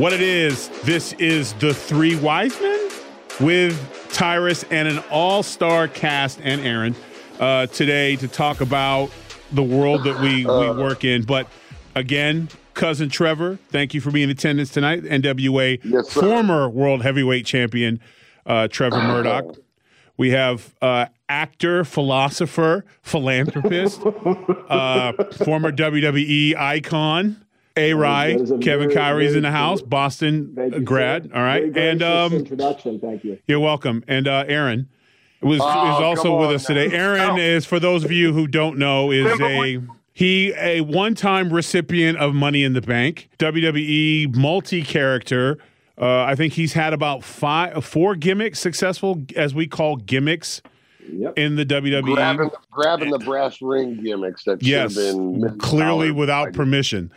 what it is. This is the Three Wise Men with Tyrus and an all-star cast and Aaron uh, today to talk about the world that we we work in. But again, cousin Trevor, thank you for being in attendance tonight. NWA Yes, former world heavyweight champion uh, Trevor Murdoch. We have uh, actor, philosopher, philanthropist, uh, former WWE icon, A. Rye, That is a Kevin very, Kyrie's in the house, cool- Boston Thank you, grad. sir. All right, Very and um, introduction. Thank you. you're welcome. And uh, Aaron was is Oh, also with on us today. now. Aaron is, for those of you who don't know, is a he a one time recipient of Money in the Bank, WWE multi character. Uh, I think he's had about five, four gimmicks successful, as we call gimmicks Yep. in the WWE. grabbing, grabbing the brass ring gimmicks that yes, should have been clearly without permission.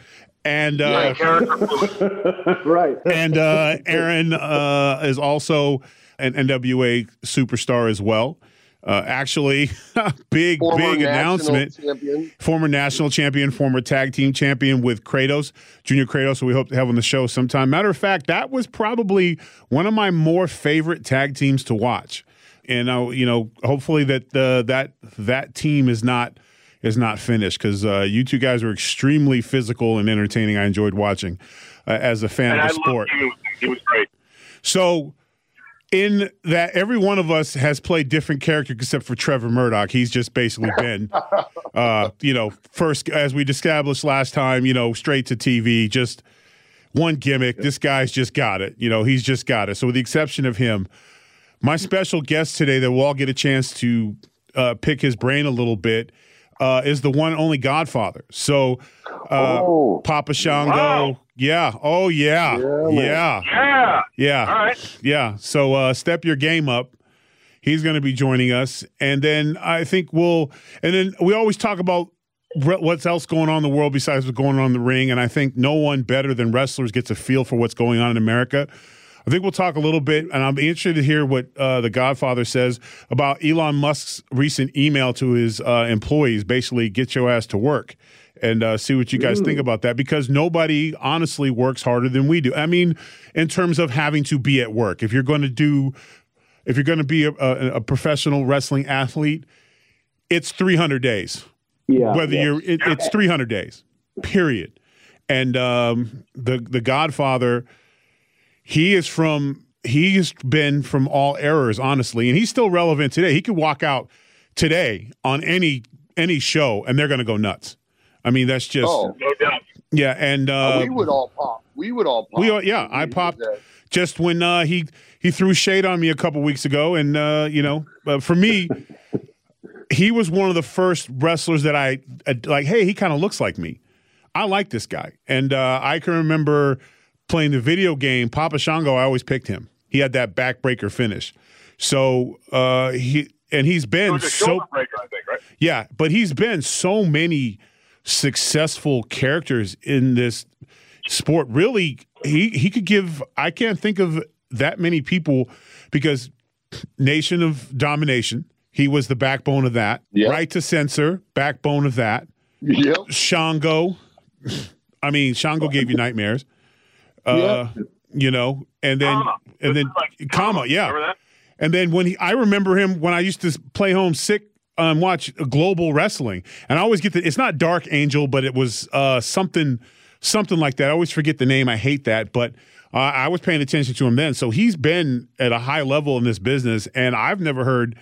And uh, right. and uh, Aaron uh, is also an NWA superstar as well. Uh, actually, big Former big announcement. champion. Former national champion, former tag team champion with Kratos, Junior Kratos, who we hope to have on the show sometime. Matter of fact, that was probably one of my more favorite tag teams to watch. And uh, you know, hopefully that uh, that that team is not is not finished because uh, you two guys were extremely physical and entertaining. I enjoyed watching uh, as a fan And of the sport. loved you. He was great. So, in that, every one of us has played different characters except for Trevor Murdoch. He's just basically been, uh, you know, first, as we established last time, you know, straight to TV, just one gimmick. This guy's just got it. You know, he's just got it. So, with the exception of him, my special guest today that we'll all get a chance to uh, pick his brain a little bit uh, is the one only Godfather. So, uh, Oh. Papa Shango. Wow. Yeah. Oh, yeah. Yeah, yeah. Yeah. Yeah. All right. Yeah. So uh, step your game up. He's going to be joining us. And then I think we'll, and then we always talk about what's else going on in the world besides what's going on in the ring. And I think no one better than wrestlers gets a feel for what's going on in America. I think we'll talk a little bit, and I'm interested to hear what uh, the Godfather says about Elon Musk's recent email to his uh, employees basically, get your ass to work and uh, see what you guys think about that because nobody honestly works harder than we do. I mean, in terms of having to be at work, if you're going to do, if you're going to be a, a, a professional wrestling athlete, it's 300 days Yeah. whether yeah. you're it, it's 300 days period and um the the godfather he is from he's been from all errors honestly and he's still relevant today he could walk out today on any any show and they're going to go nuts i mean that's just Oh, No doubt. yeah and uh we would all pop. We would all pop. we all- yeah, I popped just when uh, he he threw shade on me a couple weeks ago, and uh, you know, uh, for me, he was one of the first wrestlers that I uh, like. Hey, he kind of looks like me. I like this guy, and uh, I can remember playing the video game Papa Shango. I always picked him. He had that backbreaker finish. So uh, he and he's been so breaker, I think, right? yeah, but he's been so many successful characters in this sport. Really, he he could give. I can't think of that many people because Nation of Domination. He was the backbone of that. Yeah. Right to censor, backbone of that. Yep. Shango. I mean, Shango gave you nightmares. Uh, You know, and then Kama. and then This is like Kama, yeah. And then when he, I remember him when I used to play home sick and watch global wrestling, and I always get the. It's not Dark Angel, but it was uh, something, something like that. I always forget the name. I hate that, but uh, I was paying attention to him then. So he's been at a high level in this business, and I've never heard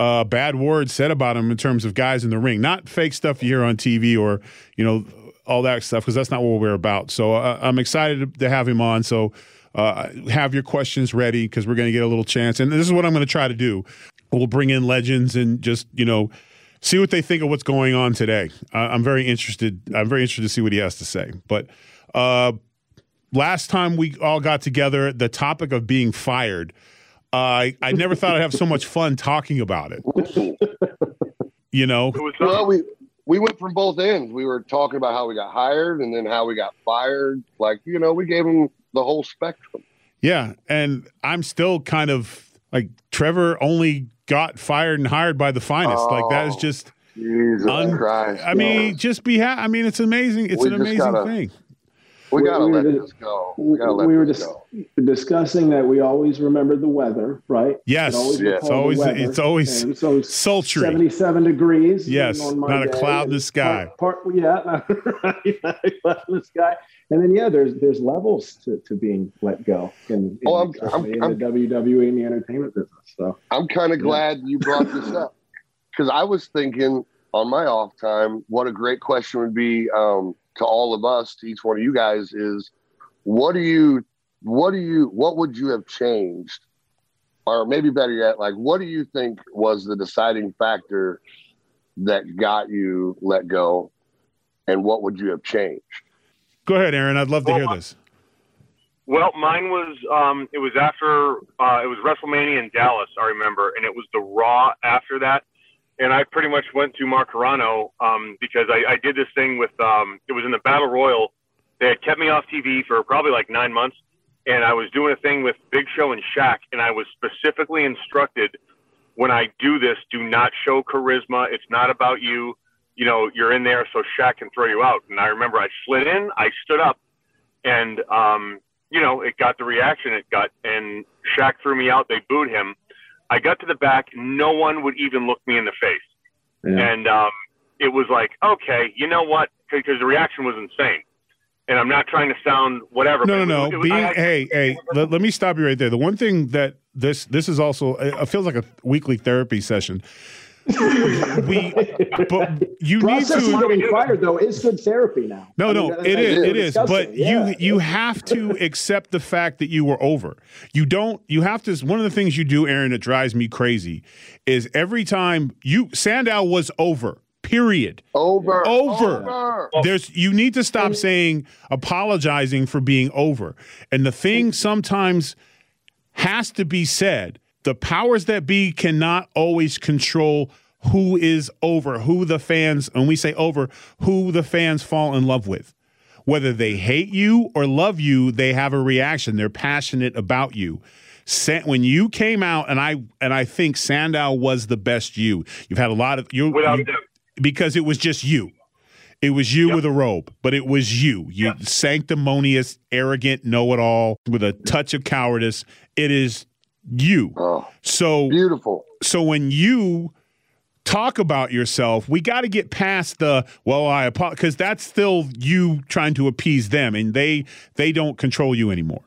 uh, bad words said about him in terms of guys in the ring. Not fake stuff you hear on TV or you know all that stuff because that's not what we're about. So uh, I'm excited to have him on. So uh, have your questions ready because we're going to get a little chance. And this is what I'm going to try to do. We'll bring in legends and just you know see what they think of what's going on today. Uh, I'm very interested. I'm very interested to see what he has to say. But uh, last time we all got together, the topic of being fired. I, I never thought I'd have so much fun talking about it. You know, Well, we we went from both ends. We were talking about how we got hired and then how we got fired. Like you know, we gave them the whole spectrum. Yeah, and I'm still kind of like Trevor only got fired and hired by the finest. like that is Oh, just. Jesus Un- Christ! I mean, just be. Ha- I mean, it's amazing. It's We an amazing gotta- thing. We gotta we let were, this go. We gotta let we were this dis- go. discussing that we always remember the weather, right? Yes. Should always Yeah. recall It's always it's always And so sultry. 77 degrees. Yes, on not a cloud in the sky. Part, part, yeah, right, not a cloud in the sky. And then yeah, there's there's levels to, to being let go in, in, Oh, I'm- certainly I'm- in the WWE and the entertainment business. So I'm kind of glad you brought this up because I was thinking on my off time, what a great question would be um, to all of us, to each one of you guys, is what do you, what do you, what would you have changed, or maybe better yet, like what do you think was the deciding factor that got you let go, and what would you have changed? Go ahead, Aaron. I'd love to hear this. Well, mine was um, it was after uh, it was WrestleMania in Dallas, I remember, and it was the Raw after that, and I pretty much went to Mark Carrano um, because I, I did this thing with um, it was in the Battle Royal. They had kept me off TV for probably like nine months, and I was doing a thing with Big Show and Shaq, and I was specifically instructed when I do this, do not show charisma. It's not about you. You know, you're in there so Shaq can throw you out. And I remember I slid in, I stood up, and um, you know, it got the reaction it got, and Shaq threw me out. They booed him. I got to the back. No one would even look me in the face, yeah. and um, it was like, okay, you know what? Because the reaction was insane. And I'm not trying to sound whatever. No, no, was- no. was- Being, I- I- hey, hey, let, let me stop you right there. The one thing that this this is also it feels like a weekly therapy session. we, but you need process of to. getting fired though is good therapy now. No, I no, mean, that- it that's is, what it we're is. But. Yeah. you you have to accept the fact that you were over. You don't. You have to. One of the things you do, Aaron, that drives me crazy, is every time you Sandow was over. Period. Over, Over. over. There's you need to stop saying apologizing for being over. And the thing sometimes has to be said. The powers that be cannot always control who is over, who the fans, and we say over, who the fans fall in love with. Whether they hate you or love you, they have a reaction. They're passionate about you. When you came out, and I and I think Sandow was the best you. You've had a lot of you, without you doubt. because it was just you. It was you Yep. with a robe, but it was you. You Yep. sanctimonious, arrogant, know-it-all with a touch of cowardice. It is you. Oh, So beautiful. so when you talk about yourself, we got to get past the well, I apologize because that's still you trying to appease them, and they they don't control you anymore.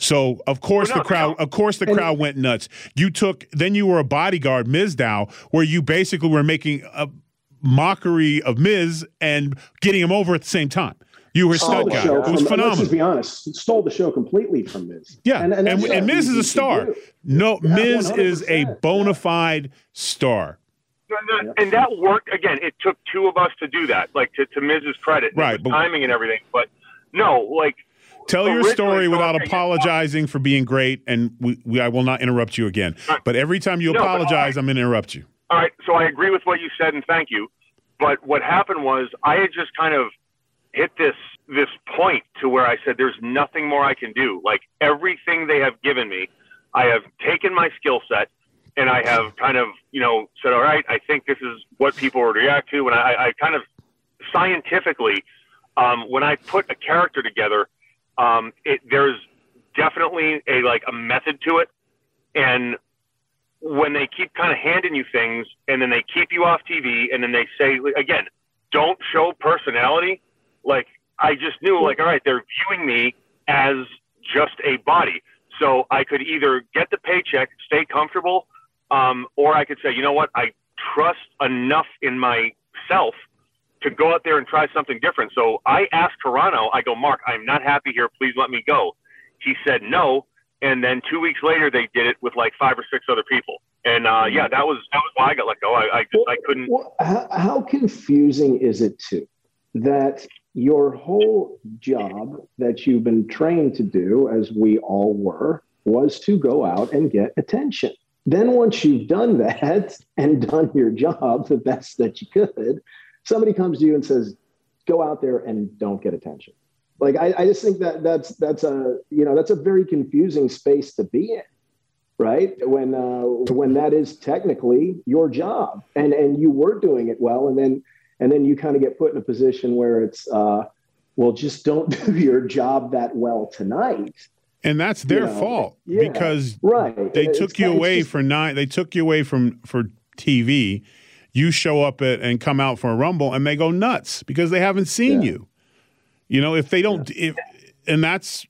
So of course Well, no, the crowd, no. of course the crowd went nuts. You took then you were a bodyguard, Mizdow, where you basically were making a mockery of Miz and getting him over at the same time. You were a Stole stud the guy. show It was from- Let's just be honest. Stole the show completely from Miz. Yeah, and, and, that's not Miz is a star. No, Yeah, Miz is a 100%, bona fide star. And that- And that worked again. It took two of us to do that, like to, to Miz's credit, Right, but- timing and everything. But no, like Tell your story without apologizing for being great, and we, we I will not interrupt you again. Right. But every time you No, but- apologize, I'm going to interrupt you. All right, so I agree with what you said and thank you. But what happened was I had just kind of hit this this point to where I said there's nothing more I can do. Like everything they have given me, I have taken my skill set and I have kind of, you know, said, all right, I think this is what people would react to. And I, I kind of scientifically, um, when I put a character together, um, it, there's definitely a like a method to it. And when they keep kind of handing you things and then they keep you off TV and then they say again, don't show personality. Like I just knew like, all right, they're viewing me as just a body. So I could either get the paycheck, stay comfortable, um, or I could say, you know what, I trust enough in myself to go out there and try something different. So I asked Carrano, I go, Mark, I'm not happy here. Please let me go. He said no. And then two weeks later, they did it with like five or six other people. And uh, yeah, that was that was why I got let go. I I, just, I couldn't. Well, how, how confusing is it too that your whole job that you've been trained to do, as we all were, was to go out and get attention. Then once you've done that and done your job the best that you could, somebody comes to you and says, "Go out there and don't get attention." Like I, I just think that that's that's a you know that's a very confusing space to be in right when uh, when that is technically your job and and you were doing it well and then and then you kind of get put in a position where it's uh, well, just don't do your job that well tonight. And that's their You know, fault yeah, because Right. they It's took you away just- for nine. They took you away from for TV. You show up at and come out for a rumble, and they go nuts because they haven't seen Yeah. you. You know, if they don't, if, and that's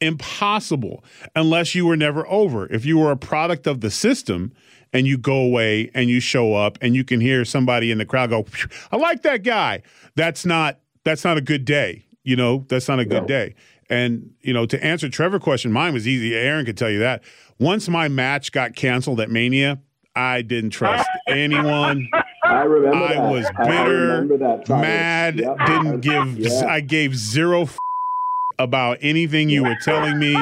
impossible unless you were never over. If you were a product of the system and you go away and you show up and you can hear somebody in the crowd go, "I like that guy." That's not that's not a good day. You know, that's not a good No. day. And you know, to answer Trevor's question, mine was easy. Aaron could tell you that. Once my match got canceled at Mania, I didn't trust anyone. I remember I that. was I bitter, remember that. Mad, Yep. didn't give. Yeah. I gave zero f- about anything you were telling me.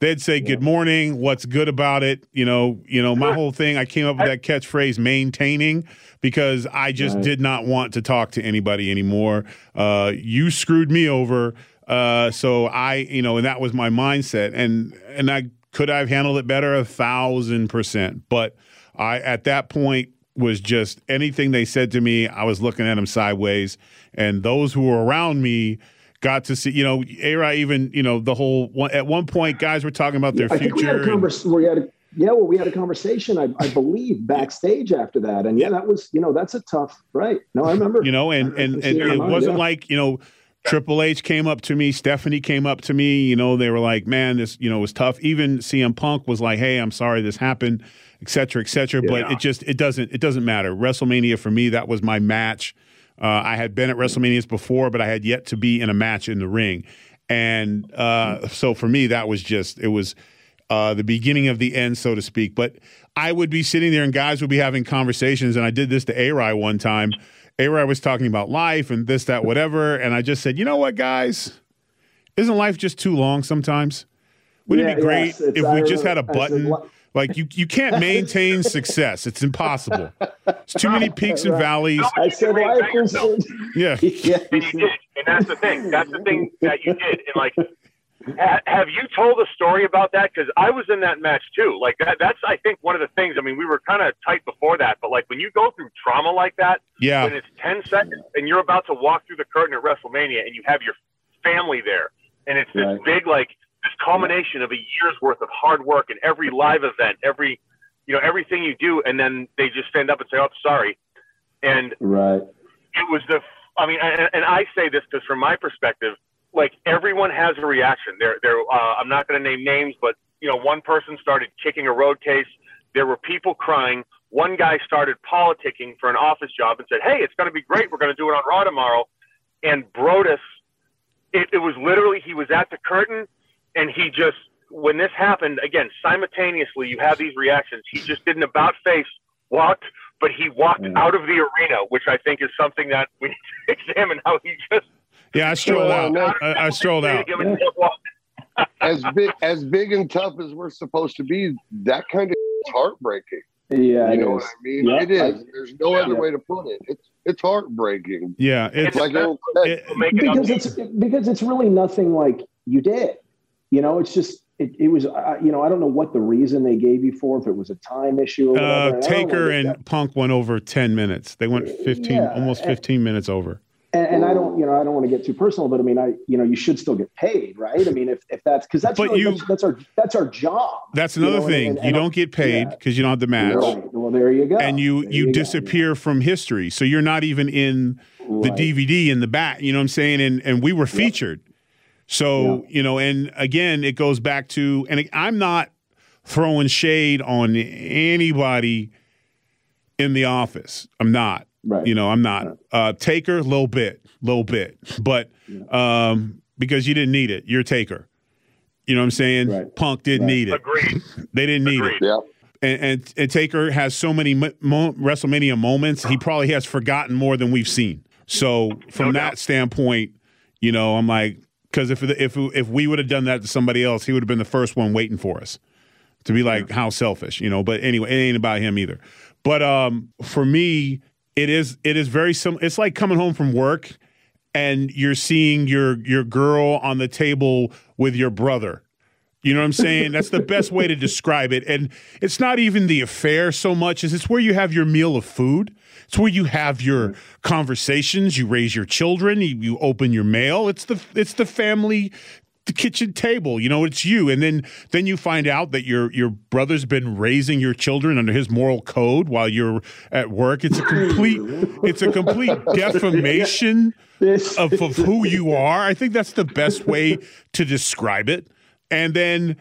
They'd say good morning. What's good about it? You know, you know. My whole thing. I came up with that catchphrase, maintaining, because I just Right. did not want to talk to anybody anymore. Uh, you screwed me over. Uh, so I, you know, and that was my mindset. And and I could I've handled it better a thousand percent. But I at that point was just anything they said to me, I was looking at them sideways. And those who were around me got to see, you know, A even, you know, the whole one at one point guys were talking about their I think we had future. a and- conversation. We had a, yeah, well, we had a conversation, I, I believe, backstage after that, and yeah, that was, you know, that's a tough, right? No, I remember. you know, and and, and it mind, wasn't yeah. like you know. Triple H came up to me, Stephanie came up to me, you know, they were like, man, this, you know, was tough. Even CM Punk was like, hey, I'm sorry this happened, et cetera, et cetera. But it just, it doesn't, it doesn't matter. WrestleMania for me, that was my match. Uh, I had been at WrestleManias before, but I had yet to be in a match in the ring. And uh, so for me, that was just, it was uh, the beginning of the end, so to speak. But I would be sitting there and guys would be having conversations. And I did this to A-Rai one time. A-Rai was talking about life and this, that, whatever. And I just said, you know what, guys? Isn't life just too long sometimes? Wouldn't it be great yes, if we just had a said, button? "What?" Like you, you can't maintain success. It's impossible. It's too many peaks and valleys. I said life was. Yeah. yeah, And you did, and that's the thing. That's the thing that you did. And like, ha- have you told a story about that? Because I was in that match too. Like that. That's I think one of the things. I mean, we were kind of tight before that, but like when you go through trauma like that, Yeah. when it's ten seconds and you're about to walk through the curtain at WrestleMania and you have your family there, and it's this Right. big like this culmination of a year's worth of hard work and every live event, every you know everything you do, and then they just stand up and say, "Oh, sorry," and right. it was the i mean and, and i say this because from my perspective like everyone has a reaction. There there uh, i'm not going to name names but you know one person started kicking a road case. There were people crying. One guy started politicking for an office job and said hey it's going to be great. We're going to do it on raw tomorrow. And brodus it, it was literally he was at the curtain and he just when this happened again simultaneously you have these reactions he just did an about face walked but he walked Yeah. out of the arena which i think is something that we need to examine how he just Yeah. I strolled Well, out. I, I strolled out. Give him a walk. as big as big and tough as we're supposed to be, that kind of is heartbreaking. Yeah, you it know what is. I mean? Yeah, it is. There's no other way to put it. It's it's heartbreaking. Yeah. It's, It's Like that's Aaron what said, it- it because it's because it's really nothing like you did. You know, it's just it, it was. Uh, you know, I don't know what the reason they gave you for. If it was a time issue or uh, Taker and Punk went over 10 minutes. They went 15, Yeah, almost and- 15 minutes over. And, and I don't, you know, I don't want to get too personal, but I mean, I, you know, you should still get paid, right? I mean, if, if that's because that's really, you- that's, that's our that's our job. That's You another know, thing. and- you and- don't get paid yeah. because you don't have the match. Right. Well, there you go. And you There you go. disappear from history. So you're not even in the DVD in the back. You know what I'm saying? And and we were featured. So, you know, and again, it goes back to, and I'm not throwing shade on anybody in the office. I'm not. Right. You know, I'm not. Uh, taker, little bit, little bit, but um, because you didn't need it, you're taker. You know what I'm saying? Right. Punk didn't Right. need it. Agreed. They didn't need Agreed. it. Yeah. And, and, and Taker has so many mo- mo- WrestleMania moments, he probably has forgotten more than we've seen. So from No that standpoint, you know, I'm like, because if if if we would have done that to somebody else, he would have been the first one waiting for us to be like, how selfish, you know. But anyway, it ain't about him either. But um, for me, it is it is very sim. It's like coming home from work and you're seeing your your girl on the table with your brother You know what I'm saying? That's the best way to describe it. And it's not even the affair so much as it's where you have your meal of food. It's where you have your mm-hmm. conversations, you raise your children, you, you open your mail. It's the it's the family the kitchen table. You know, it's you. And then then you find out that your your brother's been raising your children under his moral code while you're at work. It's a complete it's a complete defamation of, of who you are. I think that's the best way to describe it. And then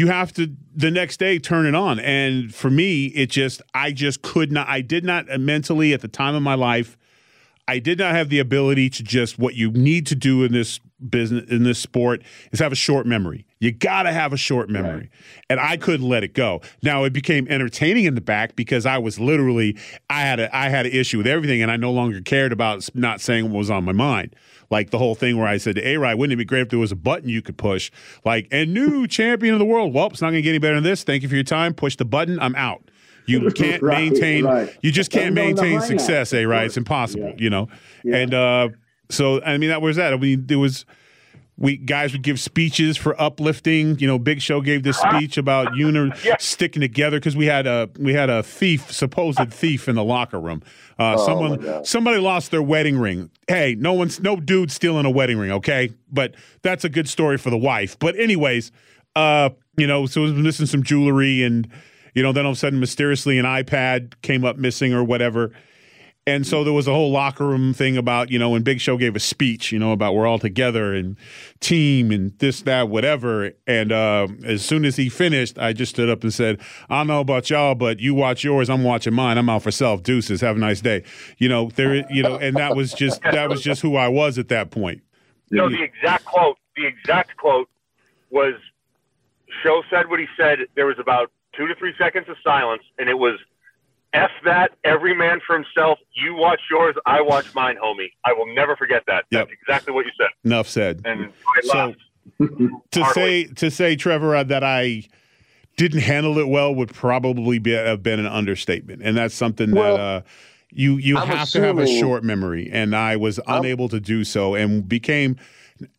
you have to the next day turn it on. And for me, it just I just could not I did not uh, mentally at the time of my life I did not have the ability to just what you need to do in this business in this sport is have a short memory. You got to have a short memory. Right. And I couldn't let it go. Now it became entertaining in the back because I was literally I had a I had an issue with everything and I no longer cared about not saying what was on my mind. Like the whole thing where I said to A-Rod, wouldn't it be great if there was a button you could push? Like, and new champion of the world. Well, it's not going to get any better than this. Thank you for your time. Push the button. I'm out. You can't right, maintain. Right. You just can't maintain success, a right? It's impossible. Yeah. You know, yeah. and uh, so I mean that was that. I mean there was we guys would give speeches for uplifting. You know, Big Show gave this speech about uni- yeah. sticking together because we had a we had a thief, supposed thief, in the locker room. Uh, oh, someone somebody lost their wedding ring. Hey, no one's no dude stealing a wedding ring. Okay, but that's a good story for the wife. But anyways, uh, you know, so was missing some jewelry and you know, then all of a sudden, mysteriously, an iPad came up missing or whatever. And so there was a whole locker room thing about, you know, when Big Show gave a speech, you know, about we're all together and team and this, that, whatever. And uh, as soon as he finished, I just stood up and said, I don't know about y'all, but you watch yours, I'm watching mine. I'm out for self. Deuces. Have a nice day. You know, there, you know, and that was just, that was just who I was at that point. No, the exact quote, the exact quote was Show said what he said. There was about two to three seconds of silence, and it was F that, every man for himself. You watch yours, I watch mine, homie. I will never forget that. Yep. That's exactly what you said. Enough said. And so to say to say, Trevor, uh, that I didn't handle it well would probably be have been an understatement, and that's something well, that uh, you you I'm have assuming, to have a short memory, and I was I'm, unable to do so, and became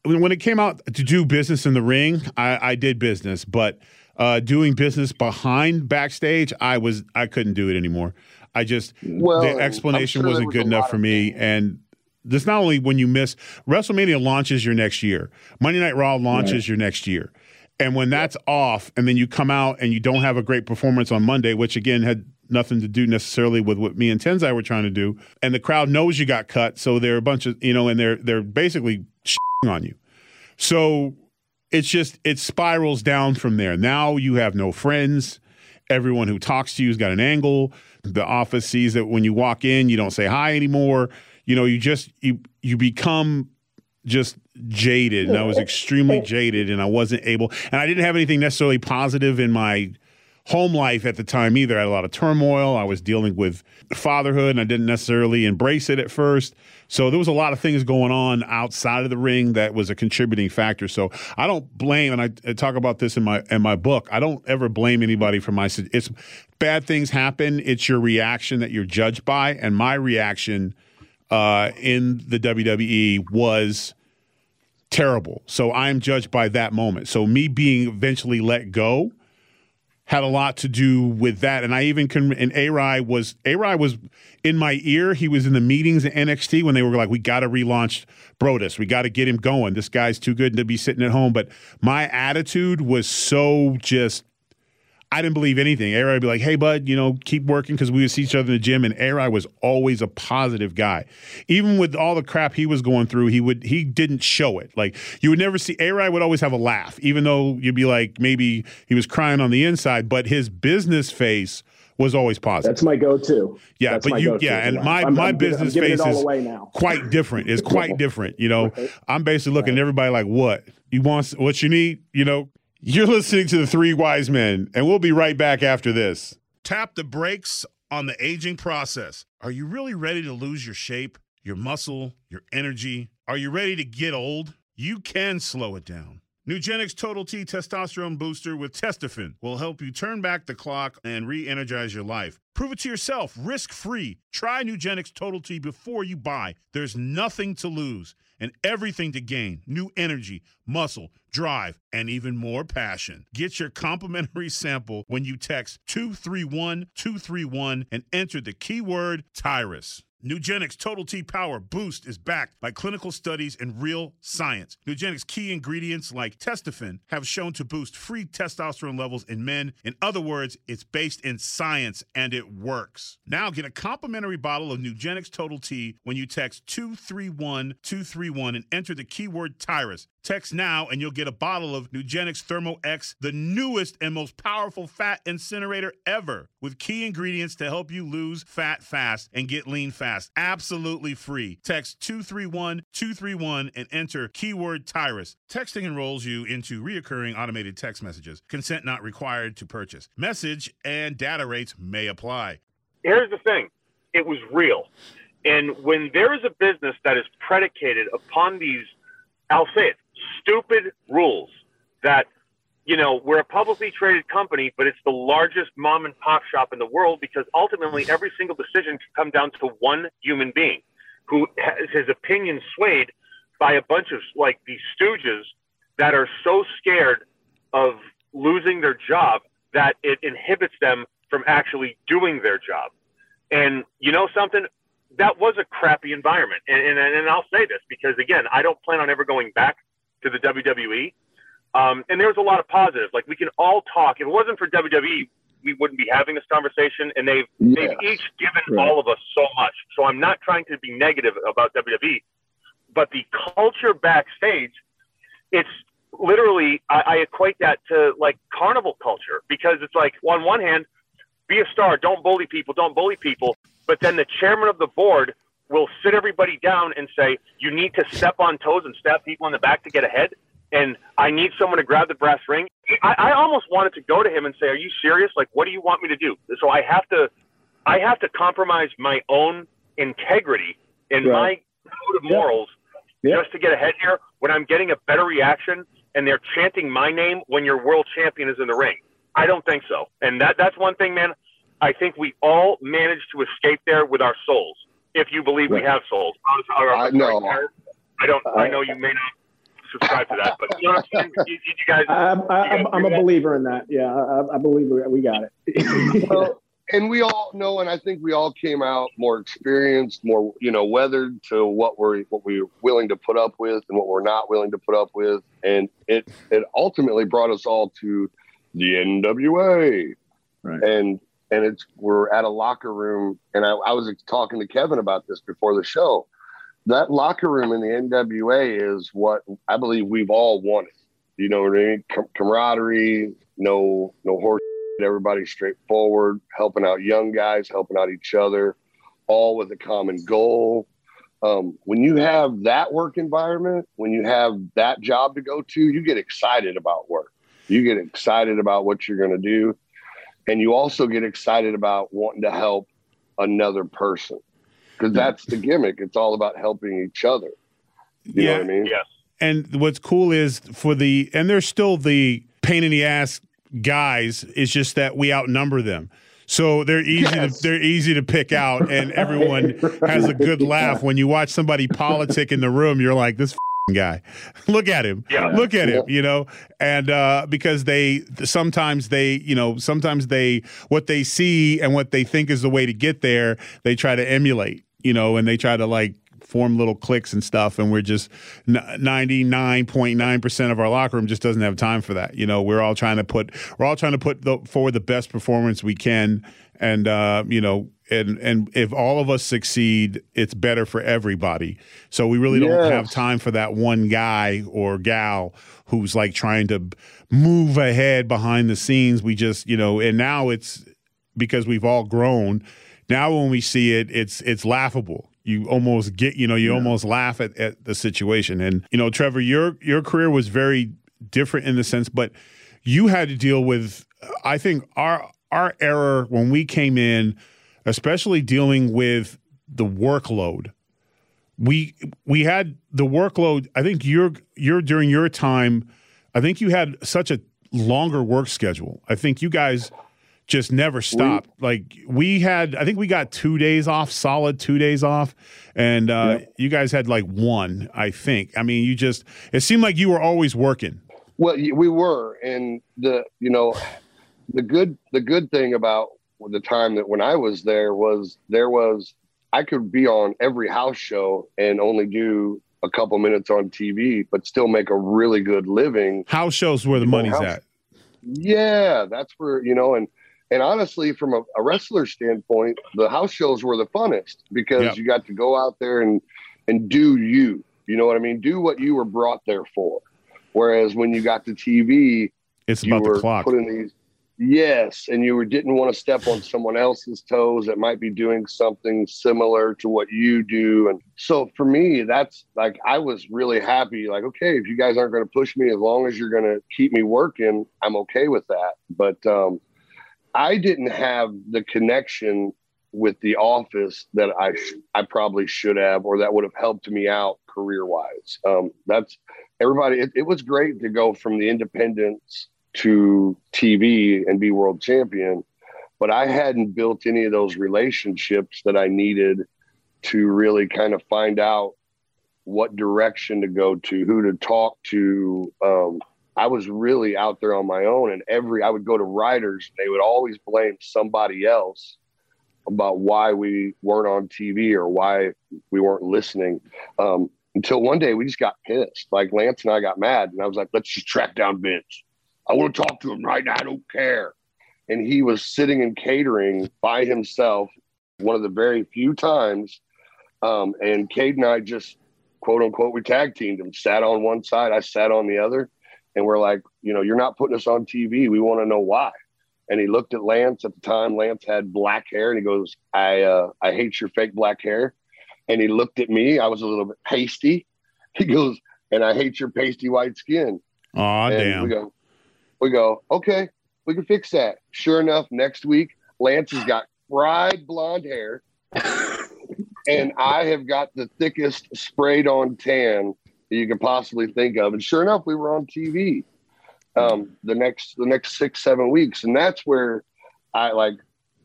when it came out to do business in the ring, I, I did business, but uh, doing business behind backstage, I was I couldn't do it anymore. I just well, the explanation sure wasn't was good enough for me, and this not only when you miss WrestleMania launches your next year, Monday Night Raw launches right. your next year. And when that's off, and then you come out and you don't have a great performance on Monday, which again had nothing to do necessarily with what me and Tensai were trying to do, and the crowd knows you got cut, so they're a bunch of you know, and they're they're basically on you. So it's just it spirals down from there. Now you have no friends. Everyone who talks to you has got an angle. The office sees that when you walk in, you don't say hi anymore. You know, you just you you become just jaded and I was extremely jaded and I wasn't able and I didn't have anything necessarily positive in my home life at the time either. I had a lot of turmoil. I was dealing with fatherhood and I didn't necessarily embrace it at first. So there was a lot of things going on outside of the ring that was a contributing factor. So I don't blame, and I, talk about this in my in my book. I don't ever blame anybody for my. It's bad things happen. It's your reaction that you're judged by, and my reaction uh, in the WWE was terrible. So I'm judged by that moment. So me being eventually let go had a lot to do with that. And I even can, and A was, A was in my ear. He was in the meetings at NXT when they were like, we got to relaunch Brodus. We got to get him going. This guy's too good to be sitting at home. But my attitude was so just I didn't believe anything. A would be like, hey, bud, you know, keep working because we would see each other in the gym. And A was always a positive guy. Even with all the crap he was going through, he would he didn't show it. Like you would never see A would always have a laugh, even though you'd be like, maybe he was crying on the inside, but his business face was always positive. That's my go-to. Yeah, That's but you, yeah, and my I'm, my I'm business giving, face is quite different. It's quite different. You know, right. I'm basically looking right. at everybody like, what you want, what you need. You know, you're listening to the Three Wise Men, and we'll be right back after this. Tap the brakes on the aging process. Are you really ready to lose your shape, your muscle, your energy? Are you ready to get old? You can slow it down Nugenix Total T Testosterone Booster with Testofen will help you turn back the clock and re energize your life. Prove it to yourself, risk free. Try Nugenix Total T before you buy. There's nothing to lose and everything to gain new energy, muscle, drive, and even more passion. Get your complimentary sample when you text 231 231 and enter the keyword Tyrus. Nugenix Total T Power Boost is backed by clinical studies and real science. Nugenix key ingredients like testofen have shown to boost free testosterone levels in men. In other words, it's based in science and it works. Now get a complimentary bottle of Nugenix Total T when you text 231 231 and enter the keyword Tyrus. Text now and you'll get a bottle of Nugenix Thermo X, the newest and most powerful fat incinerator ever, with key ingredients to help you lose fat fast and get lean fast. Absolutely free. Text 231 231 and enter keyword Tyrus. Texting enrolls you into reoccurring automated text messages. Consent not required to purchase. Message and data rates may apply. Here's the thing it was real. And when there is a business that is predicated upon these, I'll say it, stupid rules that you know we're a publicly traded company but it's the largest mom and pop shop in the world because ultimately every single decision can come down to one human being who has his opinion swayed by a bunch of like these stooges that are so scared of losing their job that it inhibits them from actually doing their job. And you know something? That was a crappy environment. And, and, and i'll say this because again i don't plan on ever going back to the WWE. Um, and was a lot of positives. Like we can all talk. If it wasn't for WWE, we wouldn't be having this conversation. And they've they've each given right. all of us so much. So I'm not trying to be negative about WWE, but the culture backstage, it's literally I, I equate that to like carnival culture because it's like on one hand, be a star, don't bully people, don't bully people. But then the chairman of the board will sit everybody down and say, you need to step on toes and stab people in the back to get ahead. And I need someone to grab the brass ring. I, I almost wanted to go to him and say, are you serious? Like, what do you want me to do? So I have to, I have to compromise my own integrity and right. my code of morals yeah. just to get ahead here when I'm getting a better reaction and they're chanting my name when your world champion is in the ring. I don't think so. And that, that's one thing, man. I think we all managed to escape there with our souls if you believe we have souls. I know. I don't. I know you may not subscribe to that, but you know what I'm saying? You, you guys. I'm, I'm, I'm a believer in that. Yeah, I, I believe we got it. well, and we all know, and I think we all came out more experienced, more you know, weathered to what we're what we're willing to put up with and what we're not willing to put up with, and it it ultimately brought us all to the NWA, right. and and it's we're at a locker room, and I, I was talking to Kevin about this before the show. That locker room in the NWA is what I believe we've all wanted. You know what I mean? Com- camaraderie, no no horse. Everybody straightforward, helping out young guys, helping out each other, all with a common goal. Um, when you have that work environment, when you have that job to go to, you get excited about work. You get excited about what you're going to do and you also get excited about wanting to help another person because that's the gimmick. It's all about helping each other. You yeah. know what I mean? Yes. And what's cool is for the and there's still the pain in the ass guys. It's just that we outnumber them. So they're easy yes. to they're easy to pick out, and everyone has a good laugh when you watch somebody politic in the room. You're like, this guy. Look at him. Yeah. Look at him, you know, and uh, because they sometimes they, you know, sometimes they what they see and what they think is the way to get there, they try to emulate, you know, and they try to like form little cliques and stuff and we're just 99.9% of our locker room just doesn't have time for that you know we're all trying to put we're all trying to put the, forward the best performance we can and uh, you know and and if all of us succeed, it's better for everybody. So we really don't have time for that one guy or gal who's like trying to move ahead behind the scenes. We just, you know, and now it's because we've all grown. Now when we see it, it's it's laughable. You almost get, you know, you yeah. almost laugh at, at the situation. And you know, Trevor, your your career was very different in the sense, but you had to deal with. I think our our error when we came in especially dealing with the workload. We we had the workload. I think you're you're during your time I think you had such a longer work schedule. I think you guys just never stopped. We, like we had, I think we got two days off, solid two days off, and uh, you guys had like one. I think. I mean, you just it seemed like you were always working. Well, we were, and the you know, the good the good thing about the time that when I was there was there was I could be on every house show and only do a couple minutes on TV, but still make a really good living. House shows where the money's house. at. Yeah, that's where you know, and and honestly, from a, a wrestler standpoint, the house shows were the funnest because yep. you got to go out there and and do you. You know what I mean? Do what you were brought there for. Whereas when you got to TV, it's about the clock. Putting these Yes, and you didn't want to step on someone else's toes that might be doing something similar to what you do. And so for me, that's like I was really happy. Like, okay, if you guys aren't going to push me, as long as you're going to keep me working, I'm okay with that. But um, I didn't have the connection with the office that I I probably should have, or that would have helped me out career wise. Um, that's everybody. It, it was great to go from the independents to TV and be world champion. But I hadn't built any of those relationships that I needed to really kind of find out what direction to go to, who to talk to. Um, I was really out there on my own, and every I would go to writers, they would always blame somebody else about why we weren't on TV or why we weren't listening. Um, until one day we just got pissed. Like Lance and I got mad, and I was like, "Let's just track down Vince." I want to talk to him right now. I don't care. And he was sitting in catering by himself, one of the very few times. Um, and Cade and I just quote unquote we tag teamed him, sat on one side, I sat on the other, and we're like, you know, you're not putting us on TV. We want to know why. And he looked at Lance at the time. Lance had black hair, and he goes, "I uh, I hate your fake black hair." And he looked at me. I was a little bit pasty. He goes, "And I hate your pasty white skin." Oh damn! We go, we go, okay, we can fix that. Sure enough, next week, Lance has got fried blonde hair, and I have got the thickest sprayed on tan that you can possibly think of. And sure enough, we were on TV um, the next the next six seven weeks, and that's where I like.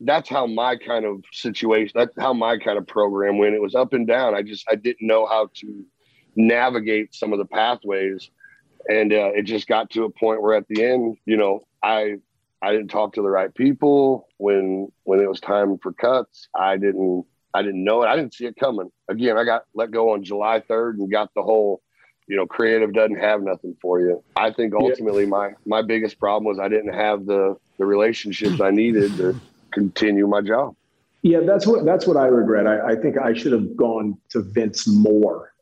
That's how my kind of situation. That's how my kind of program went. It was up and down. I just I didn't know how to navigate some of the pathways and uh, it just got to a point where at the end, you know, I I didn't talk to the right people when when it was time for cuts. I didn't I didn't know it. I didn't see it coming. Again, I got let go on July 3rd and got the whole, you know, creative doesn't have nothing for you. I think ultimately yeah. my my biggest problem was I didn't have the the relationships I needed to continue my job. Yeah, that's what that's what I regret. I, I think I should have gone to Vince more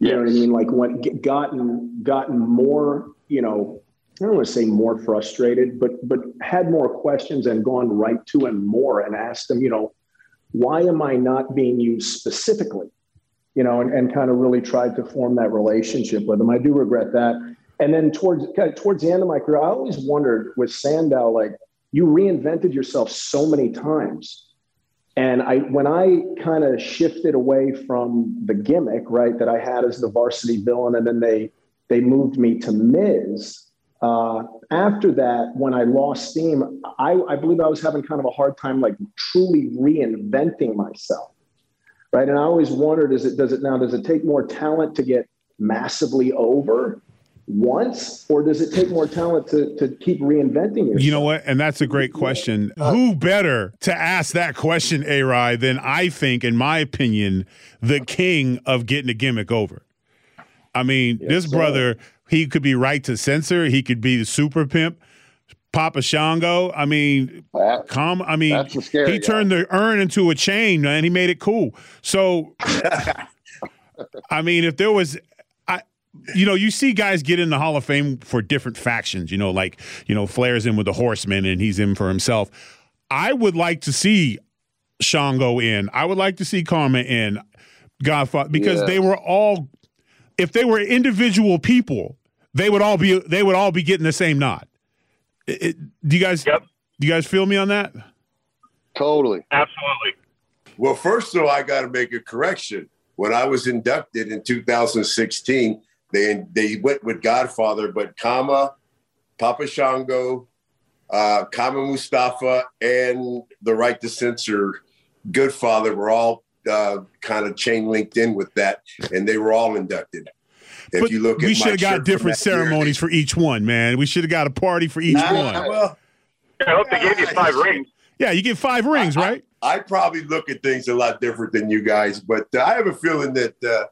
you know what I mean? Like when gotten gotten more, you know, I don't want to say more frustrated, but but had more questions and gone right to him more and asked him, you know, why am I not being used specifically? You know, and, and kind of really tried to form that relationship with him. I do regret that. And then towards kind of towards the end of my career, I always wondered with Sandow, like you reinvented yourself so many times and I, when I kind of shifted away from the gimmick, right, that I had as the varsity villain, and then they they moved me to Miz. Uh, after that, when I lost steam, I, I believe I was having kind of a hard time, like truly reinventing myself, right? And I always wondered, is it does it now? Does it take more talent to get massively over, once, or does it take more talent to, to keep reinventing yourself? You know what? And that's a great question. Uh, Who better to ask that question, A than I think, in my opinion, the king of getting a gimmick over? I mean, yes, this brother, he could be right to censor, he could be the super pimp. Papa Shango. I mean, that, come. I mean, he turned the urn into a chain, man. He made it cool. So, I mean, if there was you know, you see guys get in the Hall of Fame for different factions. You know, like you know, Flair's in with the Horsemen and he's in for himself. I would like to see Shango in. I would like to see Kama in Godfather because yeah. they were all. If they were individual people, they would all be they would all be getting the same nod. It, it, do you guys? Yep. Do you guys feel me on that? Totally. Absolutely. Well, first of all, I got to make a correction. When I was inducted in 2016, They they went with Godfather, but Kama, Papa Shango, uh, Kama Mustafa, and the Right to Censor Goodfather were all uh, kind of chain linked in with that, and they were all inducted. If but you look, we should have got different ceremonies year, for each one, man. We should have got a party for each one. Well, I hope they gave you five rings. Yeah, you get five rings, I, right? I, I, probably look at things a lot different than you guys, but uh, I have a feeling that uh,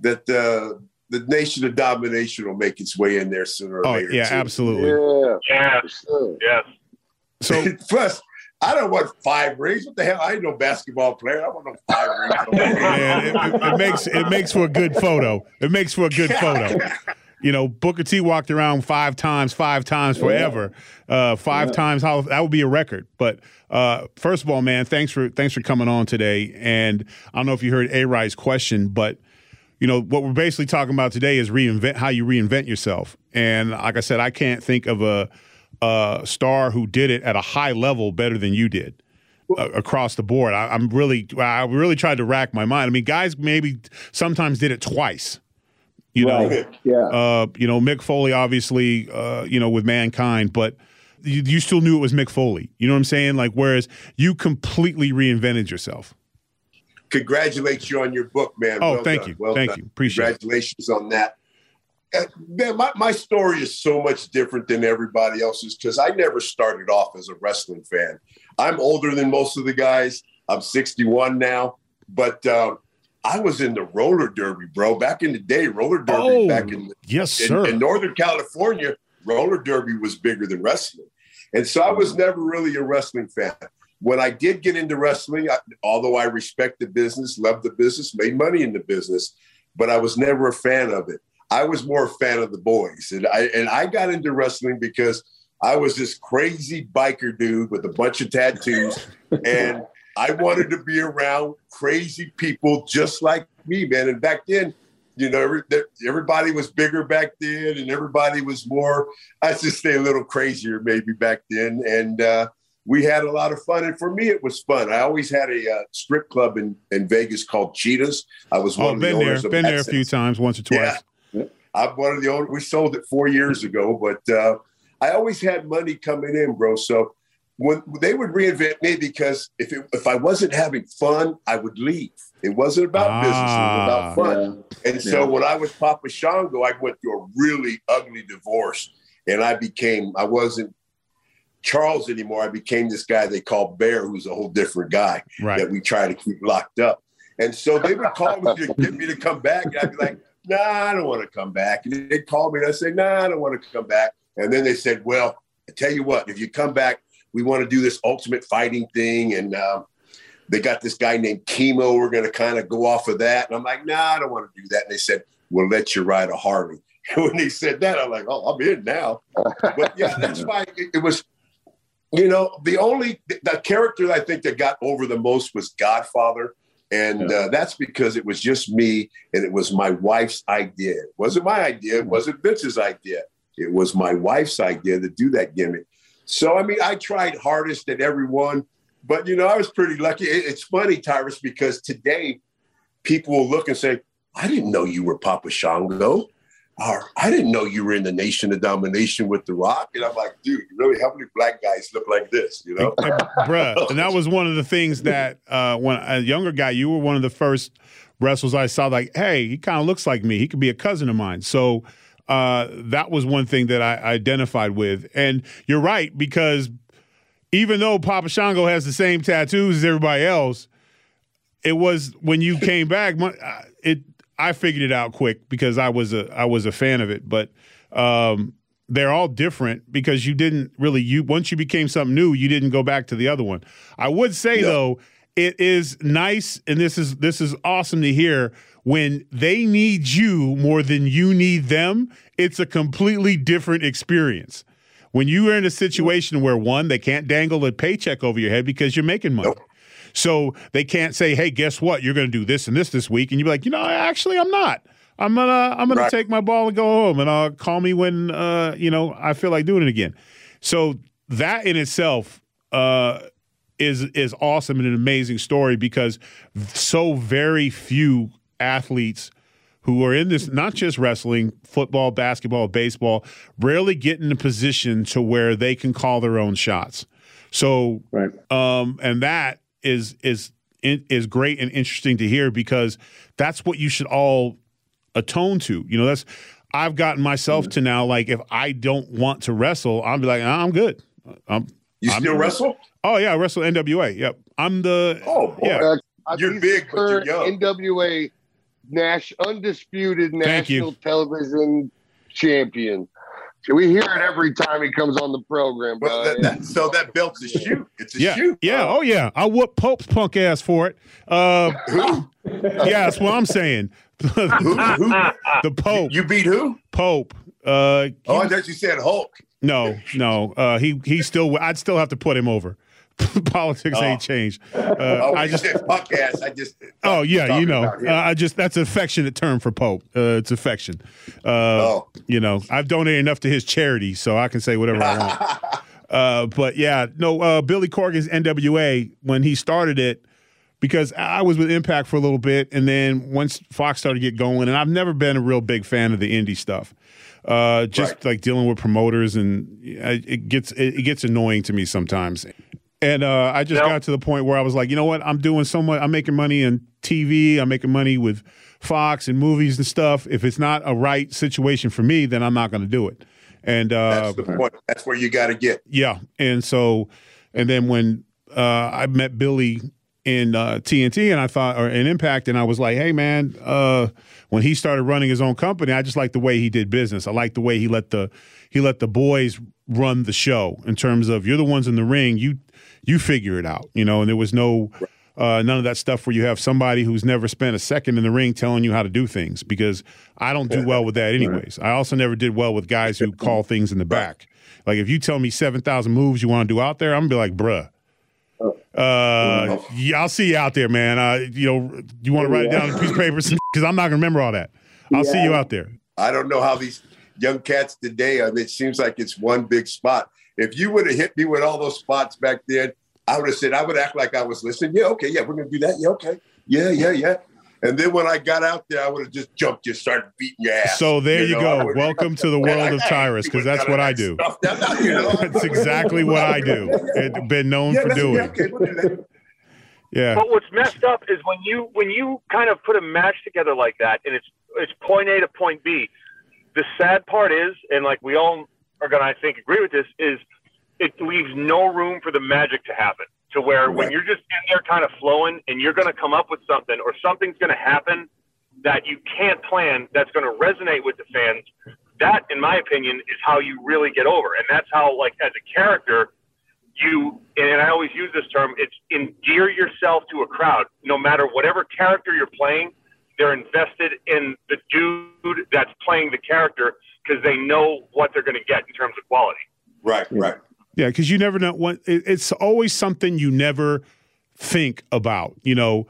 that uh, the nation of domination will make its way in there sooner or oh, later. Yeah, too. absolutely. Yeah, yes, yes. So plus, I don't want five rings. What the hell? I ain't no basketball player. I want no five rings. Man, it, it, it, makes it makes for a good photo. It makes for a good photo. You know, Booker T walked around five times, five times forever. Uh, five yeah. times, how that would be a record. But uh, first of all, man, thanks for thanks for coming on today. And I don't know if you heard A. Rye's question, but you know what we're basically talking about today is reinvent how you reinvent yourself. And like I said, I can't think of a a star who did it at a high level better than you did. Uh, across the board, I, am really, I really tried to rack my mind. I mean, guys maybe sometimes did it twice. You right. know, yeah. Uh, you know, Mick Foley, obviously, uh, you know, with Mankind, but you, you, still knew it was Mick Foley. You know what I'm saying? Like, whereas you completely reinvented yourself. Congratulate you on your book, man. Oh, well thank done. you, well thank done. you, appreciate. Congratulations it. on that. Uh, man, my, my story is so much different than everybody else's because I never started off as a wrestling fan. I'm older than most of the guys. I'm 61 now, but uh, I was in the roller derby, bro. Back in the day, roller derby oh, back in yes, in, sir. in Northern California, roller derby was bigger than wrestling, and so I was never really a wrestling fan. When I did get into wrestling, I, although I respect the business, loved the business, made money in the business, but I was never a fan of it. I was more a fan of the boys. And I and I got into wrestling because I was this crazy biker dude with a bunch of tattoos. and I wanted to be around crazy people just like me, man. And back then, you know, everybody was bigger back then, and everybody was more. I just say a little crazier maybe back then, and uh, we had a lot of fun. And for me, it was fun. I always had a uh, strip club in, in Vegas called Cheetahs. I was one oh, of the owners there, of been there a few times, once or twice. Yeah. I'm one of the owners. We sold it four years ago, but uh, I always had money coming in, bro. So when they would reinvent me because if it, if I wasn't having fun, I would leave. It wasn't about ah, business; it was about fun. Yeah. And so yeah. when I was Papa Shango, I went through a really ugly divorce, and I became I wasn't Charles anymore. I became this guy they call Bear, who's a whole different guy right. that we try to keep locked up. And so they would call me to get me to come back, and I'd be like, nah, I don't want to come back. And they'd call me and I'd say, nah, I don't want to come back. And then they said, well, I tell you what, if you come back, we want to do this ultimate fighting thing. And uh, they got this guy named Kimo. We're going to kind of go off of that. And I'm like, nah, I don't want to do that. And they said, we'll let you ride a Harley. And when they said that, I'm like, oh, I'm in now. But yeah, that's why it, it was, you know, the only, the character I think that got over the most was Godfather and yeah. uh, that's because it was just me and it was my wife's idea. It wasn't my idea. It wasn't Vince's idea. It was my wife's idea to do that gimmick. So, I mean, I tried hardest at everyone, but, you know, I was pretty lucky. It's funny, Tyrus, because today people will look and say, I didn't know you were Papa Shango or I didn't know you were in the Nation of Domination with The Rock. And I'm like, dude, really, how many black guys look like this, you know? And, bruh, and that was one of the things that uh, when a younger guy, you were one of the first wrestlers I saw, like, hey, he kind of looks like me. He could be a cousin of mine. So uh, that was one thing that I identified with. And you're right, because even though Papa Shango has the same tattoos as everybody else, it was when you came back, uh, it I figured it out quick because I was a I was a fan of it, but um, they're all different because you didn't really you once you became something new, you didn't go back to the other one. I would say though, it is nice and this is this is awesome to hear when they need you more than you need them. It's a completely different experience. When you are in a situation where one, they can't dangle a paycheck over your head because you're making money. Nope. So they can't say, "Hey, guess what? You're going to do this and this this week," and you're like, "You know, actually, I'm not. I'm gonna I'm gonna right. take my ball and go home, and uh, call me when uh, you know I feel like doing it again." So that in itself uh, is is awesome and an amazing story because so very few athletes who are in this not just wrestling, football, basketball, baseball, rarely get in a position to where they can call their own shots. So, Right. um, and that is is is great and interesting to hear because that's what you should all atone to. You know, that's I've gotten myself to now like if I don't want to wrestle, I'll be like, "Ah, I'm good. I'm You I'm- still wrestle? oh yeah, I wrestle NWA. Yep, I'm the Oh, boy. yeah. I You're big, but you're current young. NWA Nash undisputed Thank you. national television champion. We hear it every time he comes on the program, bro. Well, that, that, so that belt's a shoot. It's a Yeah, shoot. yeah, oh yeah. I whoop Pope's punk ass for it. Uh, Who? yeah, that's what I'm saying. Who? Who? the Pope, You beat who? Pope. Uh, Oh, I thought you said Hulk. no, no. Uh, he he still. I'd still have to put him over. Politics ain't changed. Uh, Oh, I just. ass. I just. Oh yeah, you know. Uh, I just that's an affectionate term for Pope. Uh, it's affection. Uh, Oh. You know, I've donated enough to his charity, so I can say whatever I want. Uh, but yeah, no, uh, Billy Corgan's NWA when he started it, because I was with Impact for a little bit, and then once Fox started to get going, and I've never been a real big fan of the indie stuff. Uh, just Right. like dealing with promoters, and it gets it gets annoying to me sometimes. And uh, I just Yep. got to the point where I was like, you know what? I'm doing so much. I'm making money in TV. I'm making money with Fox and movies and stuff. If it's not a right situation for me, then I'm not going to do it. And uh, That's the point. That's where you got to get. yeah, and so, and then when uh, I met Billy in uh, TNT, and I thought, or in Impact, and I was like, hey man, uh, when he started running his own company, I just liked the way he did business. I liked the way he let the he let the boys run the show in terms of you're the ones in the ring, you you figure it out, you know. And there was no uh, none of that stuff where you have somebody who's never spent a second in the ring telling you how to do things because I don't do well with that anyways. I also never did well with guys who call things in the back. Like if you tell me seven thousand moves you want to do out there, I'm gonna be like, bruh. Uh, yeah, I'll see you out there, man. Uh, you know, you want to write it down on a piece of paper because I'm not gonna remember all that. I'll see you out there. I don't know how these young cats today. I mean, it seems like it's one big spot. If you would have hit me with all those spots back then, I would have said I would act like I was listening. Yeah, okay, yeah, we're gonna do that. Yeah, okay, yeah, yeah, yeah. And then when I got out there, I would have just jumped, just started beating your ass. So there you, know, I go. Welcome to the world of Tyrus, because that's what I do. stuff you know? That's exactly what I do. It, been known Yeah, for doing. yeah, okay, we'll do. Yeah. But what's messed up is when you when you kind of put a match together like that, and it's it's point A to point B. The sad part is, and like we all are going to, I think, agree with this, is it leaves no room for the magic to happen. To where when you're just in there kind of flowing, and you're going to come up with something, or something's going to happen that you can't plan, that's going to resonate with the fans. That, in my opinion, is how you really get over, and that's how, like, as a character, you and I always use this term, it's endear yourself to a crowd. No matter whatever character you're playing, they're invested in the dude that's playing the character because they know what they're going to get in terms of quality. Right, right. Yeah, because you never know what it, it's always something you never think about. You know,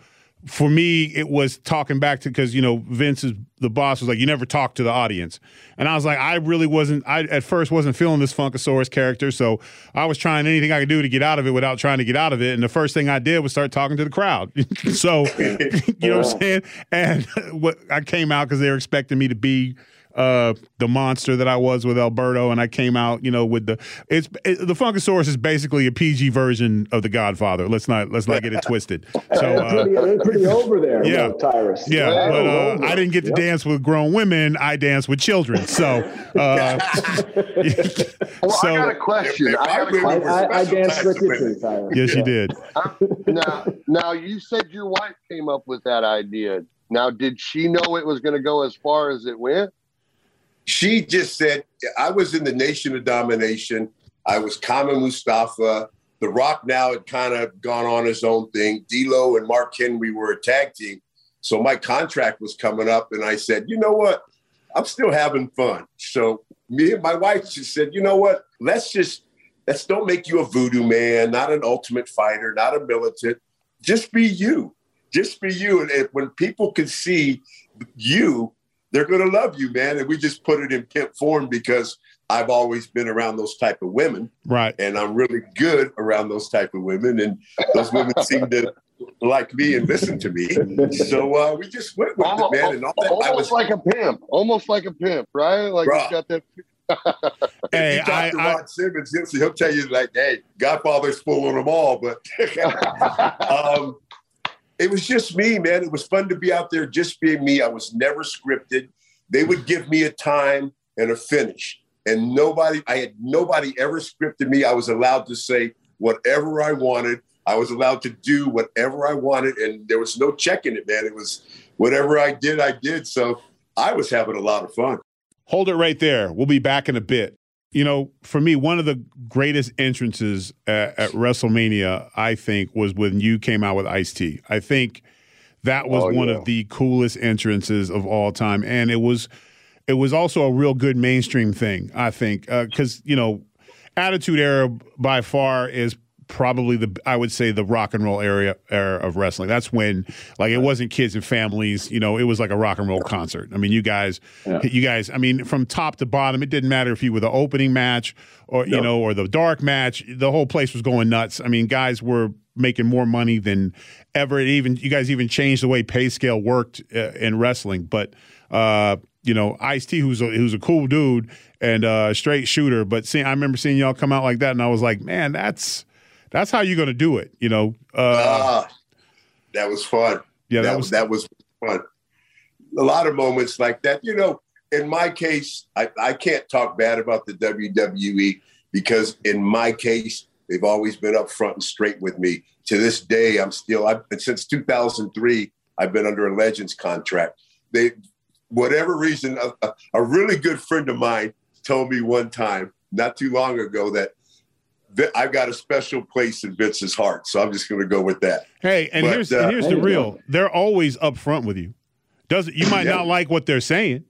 for me, it was talking back to because you know Vince is the boss was like you never talk to the audience, and I was like I really wasn't. I at first wasn't feeling this Funkasaurus character, so I was trying anything I could do to get out of it without trying to get out of it. And the first thing I did was start talking to the crowd. so you know what I'm saying? And what I came out because they were expecting me to be uh, the monster that I was with Alberto, and I came out, you know, with the it's it, the Funkasaurus is basically a PG version of the Godfather. Let's not let's not get it twisted. So They're uh, pretty, they're pretty over there, yeah. yeah. Tyrus. yeah, Yeah, but uh. I didn't get to Yep. dance with grown women. I danced with children. So, uh, Well, so I got a question. If- if I got a I I, question. I, I special danced with you too, Tyrus. yes, you Yeah. did. now, now you said your wife came up with that idea. Now, did she know it was going to go as far as it went? She just said, I was in the Nation of Domination. I was Kama Mustafa. The Rock now had kind of gone on his own thing. D'Lo and Mark Henry were a tag team. So my contract was coming up, and I said, you know what? I'm still having fun. So me and my wife just said, you know what? Let's just let's don't make you a voodoo man, not an ultimate fighter, not a militant. Just be you. Just be you. And if, when people can see you, they're going to love you, man. And we just put it in pimp form because I've always been around those type of women, Right. and I'm really good around those type of women, and those women seem to like me and listen to me. So uh, we just went with almost, it, man. And all that. almost I was like a pimp, almost like a pimp, right? Like Bruh. he's got that. Hey, if you talk I- to I- Ron Simmons, he'll, he'll tell you like, "Hey, Godfather's fooling them all," but um, it was just me, man. It was fun to be out there, just being me. I was never scripted. They would give me a time and a finish, and nobody, I had nobody ever scripted me. I was allowed to say whatever I wanted. I was allowed to do whatever I wanted, and there was no checking it, man. It was whatever I did, I did. So I was having a lot of fun. Hold it right there. We'll be back in a bit. You know, for me, one of the greatest entrances at, at WrestleMania, I think, was when you came out with Ice T. I think that was Oh, one yeah. of the coolest entrances of all time, and it was it was also a real good mainstream thing. I think uh, because you know, Attitude Era by far is probably the I would say the rock and roll area era of wrestling. That's when like it wasn't kids and families. You know, it was like a rock and roll concert. I mean, you guys, Yeah. you guys. I mean, from top to bottom, it didn't matter if you were the opening match or you know or the dark match. The whole place was going nuts. I mean, guys were making more money than ever. It even you guys even changed the way pay scale worked uh, in wrestling. But uh, you know, Ice T, who's a, who's a cool dude and uh, straight shooter. But seeing, I remember seeing y'all come out like that, and I was like, man, that's that's how you're gonna do it. You know, uh, ah, that was fun. yeah, that, that was that was fun. A lot of moments like that. You know, in my case, I, I can't talk bad about the WWE because in my case, they've always been up front and straight with me. To this day, I'm still I've since 2003. I've been under a Legends contract. They, whatever reason, a, a really good friend of mine told me one time, not too long ago, that. That I've got a special place in Vince's heart, so I'm just going to go with that. Hey, and But, here's uh, and here's the real. go. They're always up front with you. Does you might Yeah. not like what they're saying,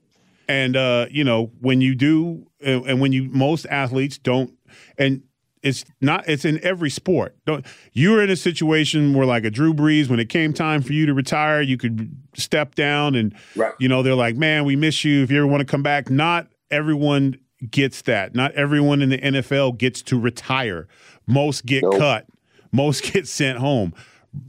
and uh, you know when you do, and, and when you most athletes don't, and it's not. It's in every sport. Don't you were in a situation where like a Drew Brees, when it came time for you to retire, you could step down, and Right. you know they're like, man, we miss you. If you ever want to come back, not everyone gets that. Not everyone in the NFL gets to retire. Most get Nope. cut. Most get sent home.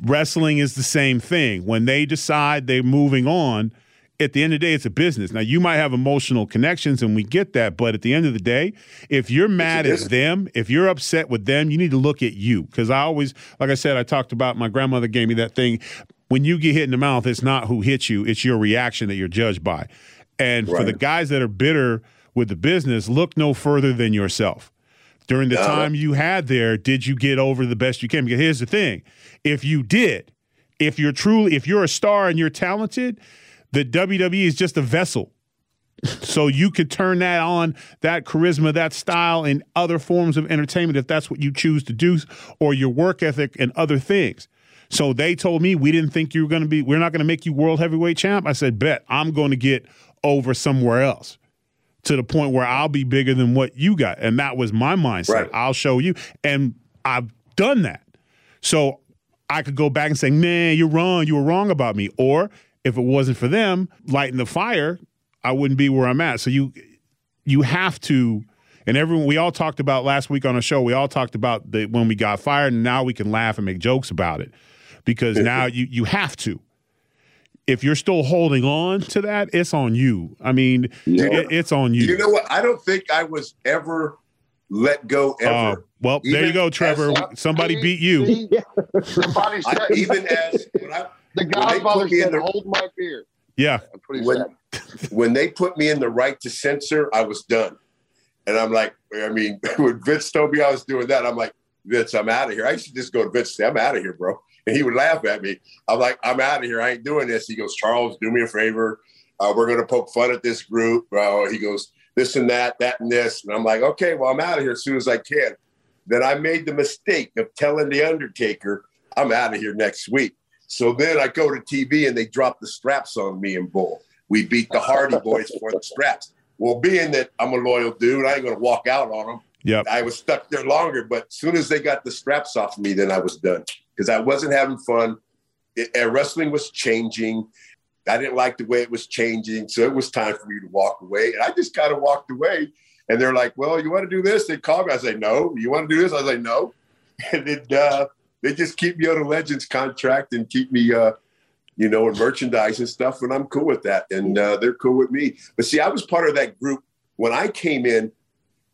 Wrestling is the same thing. When they decide they're moving on, at the end of the day, it's a business. Now, you might have emotional connections, and we get that. But at the end of the day, if you're mad at them, if you're upset with them, you need to look at you. Because I always, like I said, I talked about my grandmother gave me that thing. When you get hit in the mouth, it's not who hit you, it's your reaction that you're judged by. And for the guys that are bitter with the business, look no further than yourself during the time you had there, did you get over the best you can? Because here's the thing: if you did, if you're truly, if you're a star and you're talented, the WWE is just a vessel. So you could turn that on, that charisma, that style, and other forms of entertainment if that's what you choose to do, or your work ethic and other things. So they told me we didn't think you were going to be, we're not going to make you world heavyweight champ. I said, bet I'm going to get over somewhere else to the point where I'll be bigger than what you got. And that was my mindset. Right. I'll show you. And I've done that. So I could go back and say, man, you're wrong. You were wrong about me. Or if it wasn't for them lighting the fire, I wouldn't be where I'm at. So you you have to and everyone we all talked about last week on a show, we all talked about the when we got fired and now we can laugh and make jokes about it. Because now you you have to. If you're still holding on to that, it's on you. I mean, Yeah. it- it's on you. You know what? I don't think I was ever let go Uh, ever. well, there you go, Trevor. as- Somebody See, beat you. see, Somebody I, even as when, I, the they Godfather put me in said, the- "Hold my beer." Yeah. That's what when, when they put me in the right to censor, I was done. And I'm like, I mean, when Vince told me I was doing that, I'm like, Vince, I'm out of here. I used to just go to Vince and say, I'm out of here, bro. And he would laugh at me. I'm like, I'm out of here. I ain't doing this. He goes, Charles, do me a favor. Uh, we're going to poke fun at this group. Uh, he goes, this and that, that and this. And I'm like, okay, well, I'm out of here as soon as I can. Then I made the mistake of telling The Undertaker, I'm out of here next week. So then I go to TV and they drop the straps on me and Bull. We beat the Hardy Boys for the straps. Well, being that I'm a loyal dude, I ain't going to walk out on them. Yep. I was stuck there longer, but as soon as they got the straps off of me, then I was done because I wasn't having fun. It, and wrestling was changing. I didn't like the way it was changing, so it was time for me to walk away. And I just kind of walked away. And they're like, "Well, you want to do this?" They called me. I say, "No." You want to do this? I like, "No." And then uh, they just keep me on a Legends contract and keep me, uh, you know, in merchandise and stuff, and I'm cool with that, and uh, they're cool with me. But see, I was part of that group when I came in.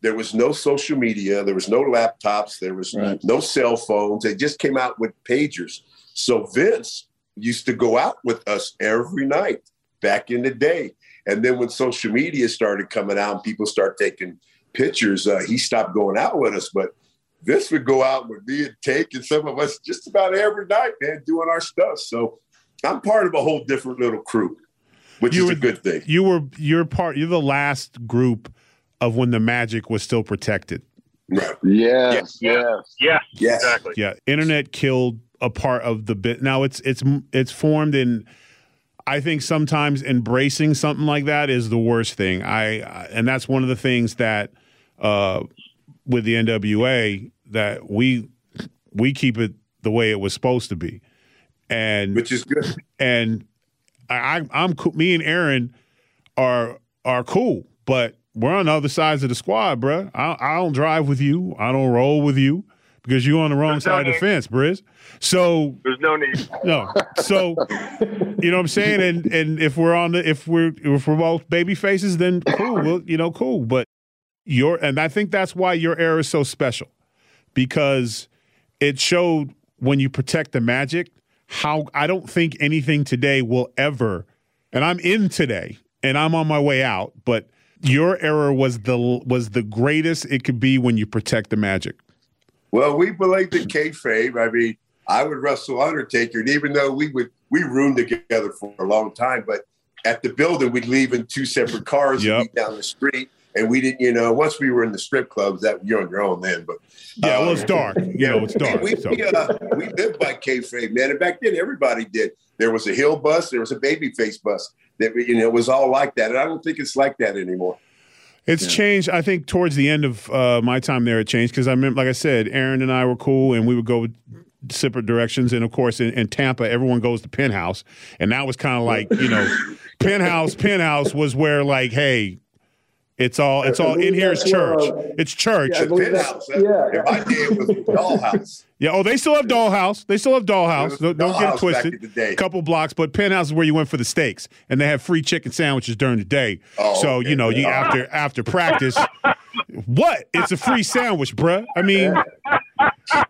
There was no social media, there was no laptops, there was Right. no cell phones. They just came out with pagers. So Vince used to go out with us every night back in the day. And then when social media started coming out and people start taking pictures, uh, he stopped going out with us. But Vince would go out with me and take and some of us just about every night, man, doing our stuff. So I'm part of a whole different little crew, which You is were- a good thing. You were you're part. You're the last group of when the magic was still protected. Right. Yes, Yeah. yes. Yes, Yes. exactly. Yeah, internet killed a part of the bit. Now it's it's it's formed in. I think sometimes embracing something like that is the worst thing. I I- and that's one of the things that uh, with the NWA that we we keep it the way it was supposed to be, and Which is good. and I, I I'm cool. Me and Aaron are are cool, but we're on the other sides of the squad, bruh. I, I don't drive with you. I don't roll with you because you're on the wrong There's no side of the fence, Briz. So There's no need. no, so you know what I'm saying. And and if we're on the if we're if we're both baby faces, then cool. Well, you know, cool. But your and I think that's why your era is so special because it showed when you protect the magic how I don't think anything today will ever. And I'm in today, and I'm on my way out. But your error was the was the greatest it could be when you protect the magic. Well, we believed in kayfabe. I mean, I would wrestle Undertaker, and even though we would we roomed together for a long time, but at the building we'd leave in two separate cars Yep. and down the street, and we didn't, you know, once we were in the strip clubs, that you're on your own then. But Yeah, well, uh, it's dark. You know, it's dark. We, so. we, uh, we lived by kayfabe, man, and back then everybody did. There was a heel bus, there was a babyface bus. That you know it was all like that, and I don't think it's like that anymore. It's changed. I think towards the end of uh, my time there, it changed because I remember, like I said, Aaron and I were cool, and we would go separate directions. And of course, in, in Tampa, everyone goes to Penthouse, and that was kind of like you know, Penthouse. Penthouse was where like, hey, it's all it's all in here is That's where, church. uh, It's church. Yeah, I believe that- Penthouse, yeah. In my day, it was Dollhouse. Yeah. Oh, they still have Dollhouse. They still have Dollhouse. Don't, don't get Dollhouse it twisted. back in the day. Couple blocks, but Penthouse is where you went for the steaks, and they have free chicken sandwiches during the day. Oh, so okay. you know, you after after practice. What? It's a free sandwich, bruh. I mean,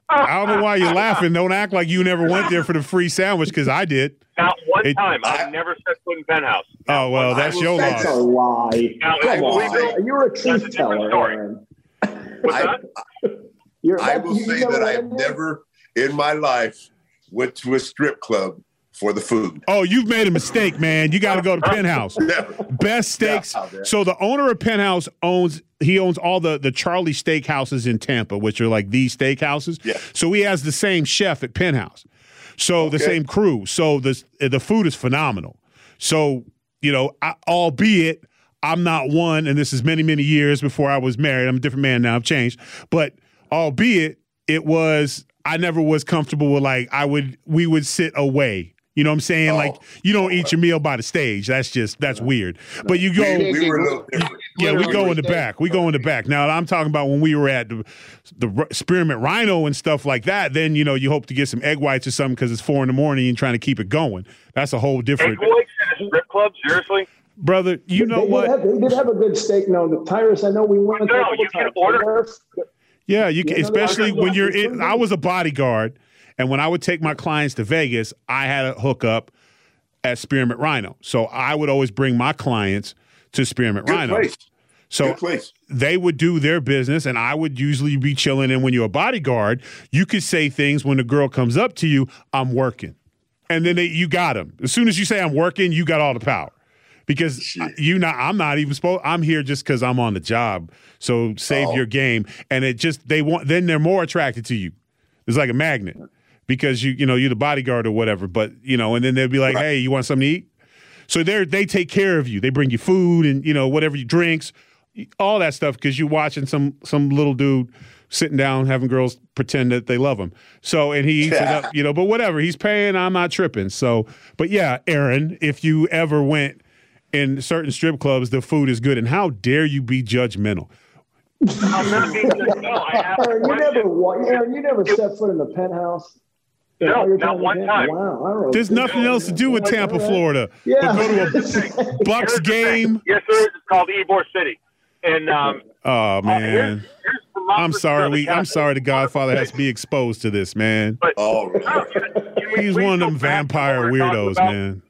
I don't know why you're laughing. Don't act like you never went there for the free sandwich because I did. Not one It- time. I- I've never set foot in penthouse. Oh well, that's your say That's a lie. Now, Come I will on. You're a truth teller, story. What's I, that? You're, I will you say that I I have never in my life went to a strip club for the food. Oh, you've made a mistake, man. You got to go to Penthouse. Best steaks. Yeah, so the owner of Penthouse owns he owns all the the Charley steakhouses in Tampa, which are like these steakhouses. Yeah. So he has the same chef at Penthouse. So the same crew. So the the food is phenomenal. So you know, I, albeit I'm not one, and this is many many years before I was married. I'm a different man now. I've changed, but albeit it was I never was comfortable with like I would we would sit away. You know what I'm saying? Oh. Like you don't eat your meal by the stage. That's just that's weird. But you go We, we were a yeah, we go in the back. We go in the back. Now I'm talking about when we were at the, the r- spearmint rhino and stuff like that. Then you know you hope to get some egg whites or something because it's four in the morning and trying to keep it going. That's a whole different. Egg different whites in a strip club? Seriously? brother. You know they what? Did have, they did have a good steak. No, the Tyrus, I know we went there a No, you can times. order- Yeah, you can, Yeah, no, no, especially no, no, when you're in. I was a bodyguard, and when I would take my clients to Vegas, I had a hookup at Spearmint Rhino. So I would always bring my clients to Spearmint Good Rhino. place. So they would do their business and I would usually be chilling. And when you're a bodyguard, you could say things when the girl comes up to you, I'm working. And then they, you got them. As soon as you say I'm working, you got all the power. Because Shit. you not I'm not even supposed I'm here just because I'm on the job. So save Oh. your game. And it just they want then they're more attracted to you. It's like a magnet. Because you you know, you're the bodyguard or whatever. But you know, and then they'll be like, Right. Hey, you want something to eat? So they they take care of you. They bring you food and you know whatever you drinks, all that stuff because you're watching some some little dude sitting down having girls pretend that they love him. So and he eats it up, you know. But whatever, he's paying. I'm not tripping. So, but yeah, Aaron, if you ever went in certain strip clubs, the food is good. And how dare you be judgmental? I'm not being no. I have Aaron, you never, wa- Aaron, you never stepped foot in the penthouse. No, Oh, not one Tampa. time. Wow, I don't know. There's nothing else to do with Tampa, Florida. Yeah. But go to a Bucks Here's the thing. game. Yes, sir. It's called Ybor City. And um, Oh uh, here's, man, here's I'm sorry. We, I'm sorry. The Godfather has to be exposed to this, man. Oh, No, can- can we He's one of them vampire what we're talking weirdos, about? man.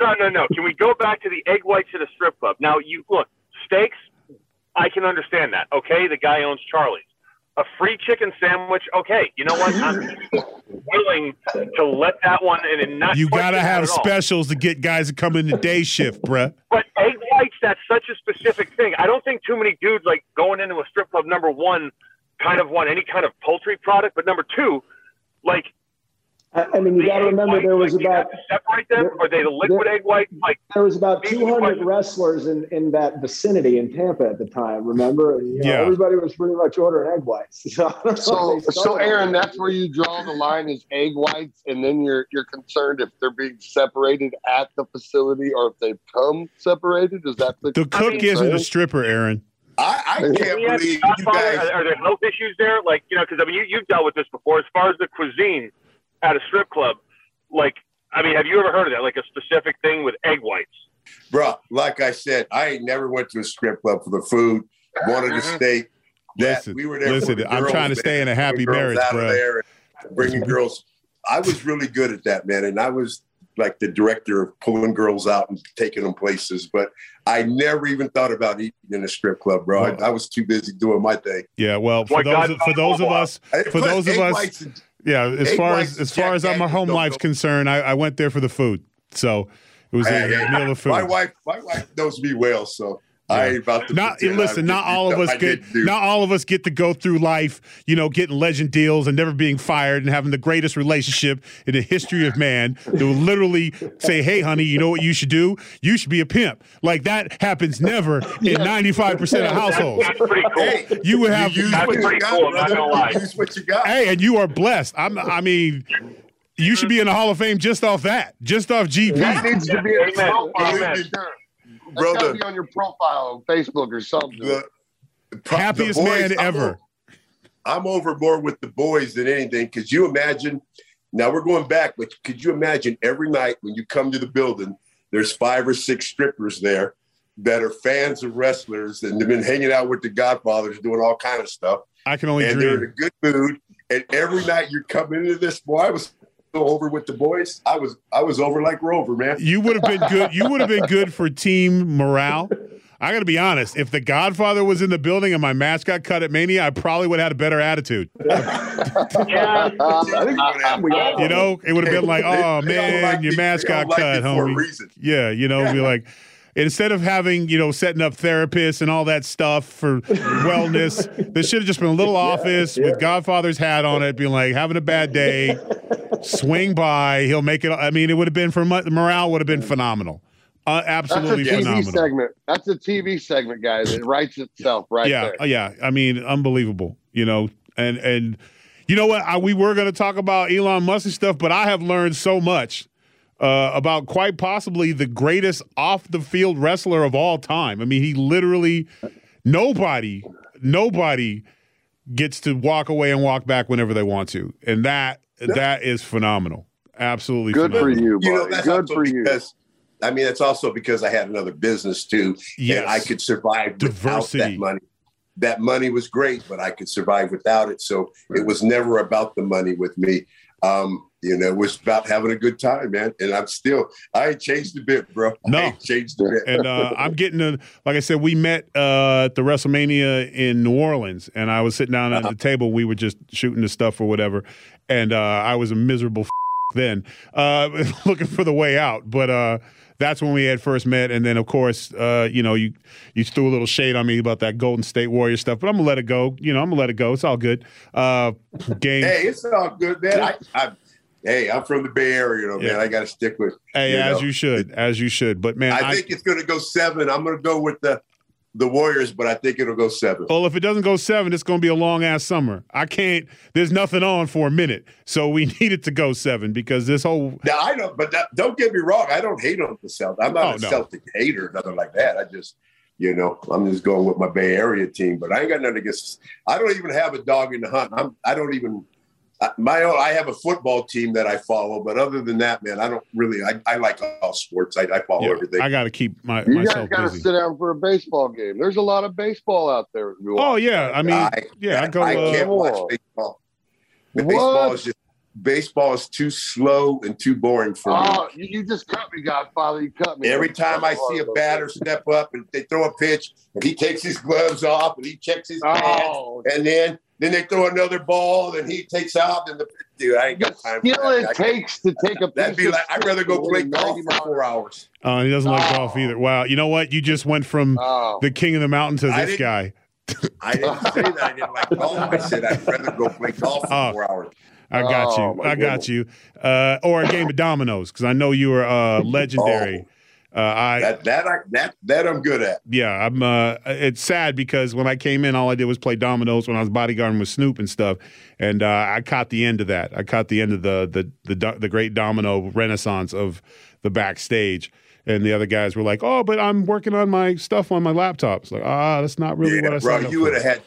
No, no, no. Can we go back to the egg whites at a strip club? Now, you look steaks. I can understand that. Okay, the guy owns Charley's. A free chicken sandwich. Okay, you know what? I'm willing to let that one in and not. You gotta have specials to get guys to come in the day shift, bruh. But egg whites, that's such a specific thing. I don't think too many dudes like going into a strip club. Number one, kind of want any kind of poultry product, but number two, like I, I mean, you got to remember whites, there was like, about separate them. Are they the liquid egg white? Like there was about 200 wrestlers in, in that vicinity in Tampa at the time. Remember? And, you know, Yeah. Everybody was pretty much ordering egg whites. So, I don't know So, so started- Aaron, that's where you draw the line is egg whites, and then you're you're concerned if they're being separated at the facility or if they've come separated. Is that the The cook mean- isn't a stripper, Aaron. I, I can't we believe you guys. Are, are there health issues there? Like you know, because I mean, you, you've dealt with this before. As far as the cuisine at a strip club, like I mean, have you ever heard of that? Like a specific thing with egg whites? Bro, like I said, I ain't never went to a strip club for the food. Wanted to Mhm. stay. That Listen, we were there. listen, the I'm trying to stay in a happy marriage, girls out of bro. there Bringing girls. I was really good at that, man, and I was like the director of pulling girls out and taking them places. But I never even thought about eating in a strip club, bro. I, I was too busy doing my thing. Yeah, well, for What those God- for those of us, For those of us- whites and- yeah, as far as as far as my home life's concerned, I, I went there for the food. So it was Hey, a hey, meal of food. My wife, my wife knows me well, so I ain't about to. not pretend listen. I Not all of us get. didn't all of us get to go through life, you know, getting legend deals and never being fired and having the greatest relationship in the history of man. That will literally say, "Hey, honey, you know what you should do? You should be a pimp." Like that happens never in ninety five percent of households. That's pretty cool. Hey, You would have. you use That's what you pretty got, cool, I'm not brother. gonna lie. You use what you got. Hey, and you are blessed. I'm. I mean, you should be in the Hall of Fame just off that, just off GP. that needs to be a Amen. profile. Amen. Sure. That's Brother. gotta be on your profile on Facebook or something. The, the Happiest boys, man I'm ever. over- I'm over more with the boys than anything. Could you imagine? Now we're going back, but could you imagine every night when you come to the building, there's five or six strippers there that are fans of wrestlers and they've been hanging out with the Godfathers, doing all kind of stuff, I can only and they're in a good mood. And every night you're coming into this, boy, I was so over with the boys. I was, I was over like Rover, man. You would have been good. You would have been good for team morale. I got to be honest. If the Godfather was in the building and my mask got cut at Mania, I probably would have had a better attitude. Yeah. I think we all You know, it would have been like, "Oh man, like your me. mask got like cut, me for a homie." Yeah, you know, be like, instead of having you know setting up therapists and all that stuff for wellness, this should have just been a little office yeah. with Godfather's hat on it, being like having a bad day, swing by, he'll make it. I mean, it would have been for morale would have been phenomenal, uh, That's a absolutely TV phenomenal. segment. That's a TV segment, guys. It writes itself right yeah, there. yeah. I mean, unbelievable. You know, and and you know what? I, we were going to talk about Elon Musk and stuff, but I have learned so much uh, about quite possibly the greatest off the field wrestler of all time. I mean, he literally nobody, nobody gets to walk away and walk back whenever they want to, and that that is phenomenal. Absolutely Good for phenomenal. you, You know, that's Good also for you. because I mean, it's also because I had another business too, Yes. and I could survive Diversity. without that money. That money was great, but I could survive without it. So it was never about the money with me. Um, you know, it was about having a good time, man. And I'm still, I ain't changed a bit, bro. No. I ain't changed a bit. and uh, I'm getting a like I said, we met uh, at the WrestleMania in New Orleans, and I was sitting down at the table. We were just shooting the stuff or whatever, and uh, I was a miserable then, uh, looking for the way out. But uh, that's when we had first met, and then of course, uh, you know, you you threw a little shade on me about that Golden State Warrior stuff, but I'm gonna let it go. You know, I'm gonna let it go. It's all good. Uh, game. Hey, it's all good, man. I, I, hey, I'm from the Bay Area, you know, Yeah. man. I got to stick with. Hey, you as know. you should, as you should. But man, I think it's going to go seven. I'm going to go with the the Warriors, but I think it'll go seven. Well, if it doesn't go seven, it's going to be a long ass summer. I can't. There's nothing on for a minute, so we need it to go seven because this whole. Now I don't, but that, don't get me wrong. I don't hate on the Celtics. I'm not Oh, a no. Celtic hater, or nothing like that. I just, you know, I'm just going with my Bay Area team. But I ain't got nothing against. I don't even have a dog in the hunt. I'm. I don't even. I, my own, I have a football team that I follow, but other than that, man, I don't really. I, I like all sports. I, I follow Yeah, everything. I got to keep my You guys got to sit down for a baseball game. There's a lot of baseball out there. Oh yeah, I mean, I- yeah, I go. I can't Uh, watch baseball. What? Baseball is just baseball is too slow and too boring for me. Oh, you, you just cut me, Godfather. You cut me. Every time I see a batter step up and they throw a pitch, and he takes his gloves off and he checks his pants, Oh, and then then they throw another ball and he takes out and the dude, I ain't got time for that. it takes to take a That'd be of like I'd rather go play golf for four hours. uh, he doesn't like Oh. golf either. Wow, you know what? You just went from Oh. the king of the mountain to I this didn't- guy. I didn't say that I didn't like golf. I said I'd rather go play golf for Oh. four hours. I got Oh, you. I got you. Uh, or a game of dominoes because I know you are uh, legendary. Uh, I That that I, that that I'm good at. yeah, I'm. Uh, it's sad because when I came in, all I did was play dominoes when I was bodyguarding with Snoop and stuff, and uh, I caught the end of that. I caught the end of the the the, the great domino renaissance of the backstage. And the other guys were like, "Oh, but I'm working on my stuff on my laptop." It's like, ah, that's not really Yeah, what I bro, signed up you would have had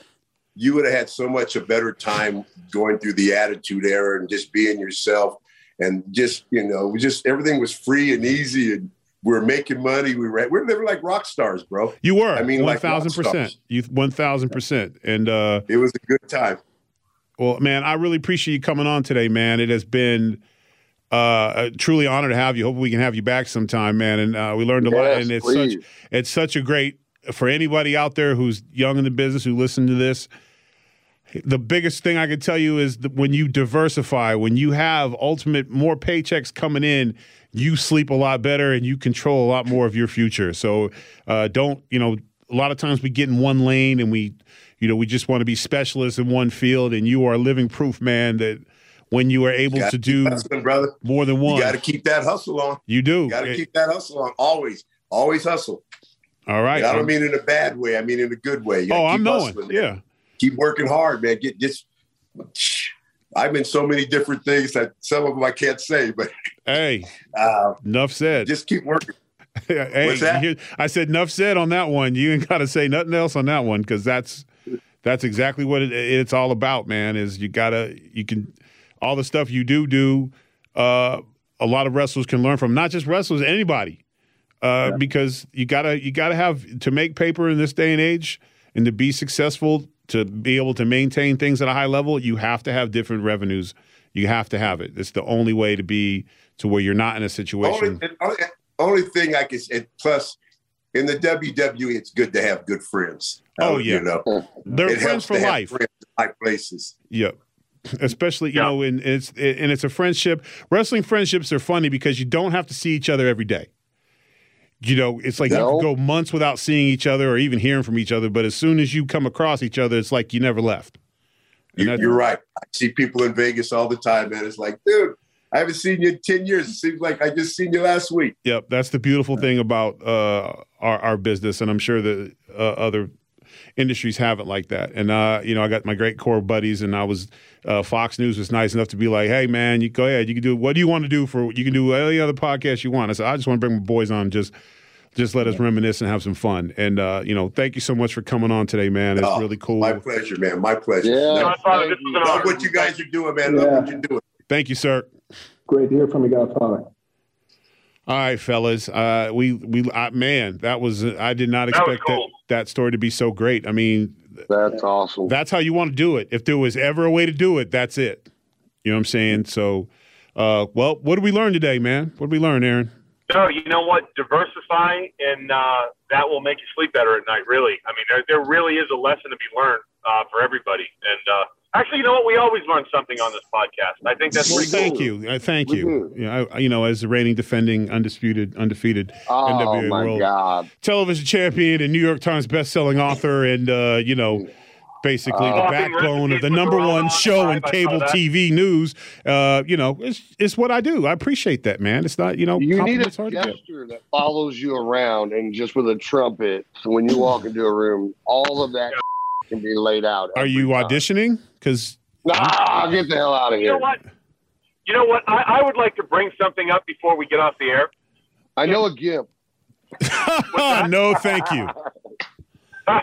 you would have had so much a better time going through the attitude era and just being yourself and just you know just everything was free and easy and we were making money we were we were living like rock stars bro You were. I mean, one like one thousand percent. You one thousand percent. And uh, it was a good time well, man, I really appreciate you coming on today, man. It has been uh, a truly honor to have you. Hope we can have you back sometime, man. And uh, we learned a lot. And it's please. such it's such a great for anybody out there who's young in the business who listen to this. The biggest thing I can tell you is that when you diversify, when you have ultimate more paychecks coming in, you sleep a lot better and you control a lot more of your future. So uh, don't, you know, a lot of times we get in one lane and we, you know, we just want to be specialists in one field. And you are living proof, man, that when you are able Gotta do hustling, brother more than one, you got to keep that hustle on you do. you got to keep that hustle on always always hustle All right. And I don't mean in a bad way I mean in a good way You oh, I'm knowing. hustling. Yeah. keep working hard man get just I've been so many different things that some of them I can't say, but Hey, uh, enough said. just keep working. hey, What's that? you I said enough said on that one. You ain't got to say nothing else on that one because that's that's exactly what it, it's all about, man. Is you gotta you can all the stuff you do do. Uh, a lot of wrestlers can learn from not just wrestlers, anybody, uh, because you gotta you gotta have to make paper in this day and age and to be successful to be able to maintain things at a high level. You have to have different revenues. You have to have it. It's the only way to be to where you're not in a situation. Only, only, only thing I can say, plus in the WWE, it's good to have good friends. Oh, Uh, yeah. you know, They're it friends helps for life. friends high places. Yep. Especially, you Yeah. know, and it's and it's a friendship. Wrestling friendships are funny because you don't have to see each other every day. You know, it's like you No. could go months without seeing each other or even hearing from each other, but as soon as you come across each other, it's like you never left. You, you're right. I see people in Vegas all the time, man. It's like, dude, I haven't seen you in ten years. It seems like I just seen you last week. Yep, that's the beautiful thing about uh, our our business, and I'm sure that uh, other industries have it like that. And uh, you know, I got my great core buddies, and I was uh, Fox News was nice enough to be like, "Hey, man, you go ahead. You can do what do you want to do for? You can do any other podcast you want." I said, "I just want to bring my boys on, just just let us reminisce and have some fun." And uh, you know, thank you so much for coming on today, man. It's Oh, really cool. My pleasure, man. My pleasure. Yeah. Love, Godfather, this was an love what you guys are doing, man. Love Yeah. what you're doing. Thank you, sir. Great to hear from you, Godfather. All right, fellas. Uh, we we uh, man, that was I did not That was expect that cool. That story to be so great. I mean, That's awesome. that's how you want to do it. If there was ever a way to do it, that's it. You know what I'm saying? So, uh, well, what did we learn today, man? What did we learn, Aaron? No, you know what? Diversify, and uh, that will make you sleep better at night. Really, I mean, there, there really is a lesson to be learned uh, for everybody. And uh, actually, you know what? We always learn something on this podcast. I think that's Well, pretty thank cool. you, uh, thank We you. Yeah, I, you know, as the reigning, defending, undisputed, undefeated oh NWA my World God. television champion and New York Times best-selling author, and uh, you know, basically the Uh, backbone of the number for one show in cable. TV news. Uh, you know, it's it's what I do. I appreciate that, man. It's not you know, You need a compliments hard gesture that follows you around and just with a trumpet. So when you walk into a room, all of that can be laid out. Are you time. auditioning? Because Nah, get the hell out of here. You know here. what? You know what? I, I would like to bring something up before we get off the air. I know a gimp. no, thank you.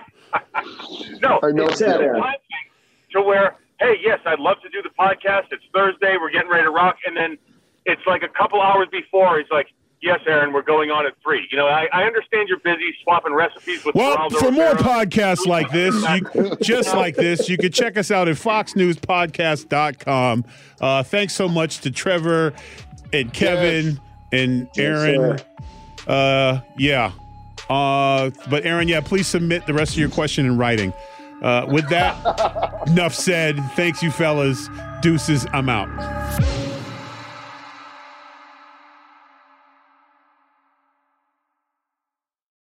No, I know it's that, one thing to where, hey, yes, I'd love to do the podcast. It's Thursday. We're getting ready to rock. And then it's like a couple hours before, he's like, yes, Aaron, we're going on at three. You know, I, I understand you're busy swapping recipes with Well, Geraldo for more podcasts like this, you, just like this, you can check us out at foxnewspodcast.com. Uh, thanks so much to Trevor and Kevin and Aaron. uh, yeah. Uh, but Aaron, yeah, please submit the rest of your question in writing. Uh, with that, enough said. Thanks, you fellas. Deuces, I'm out.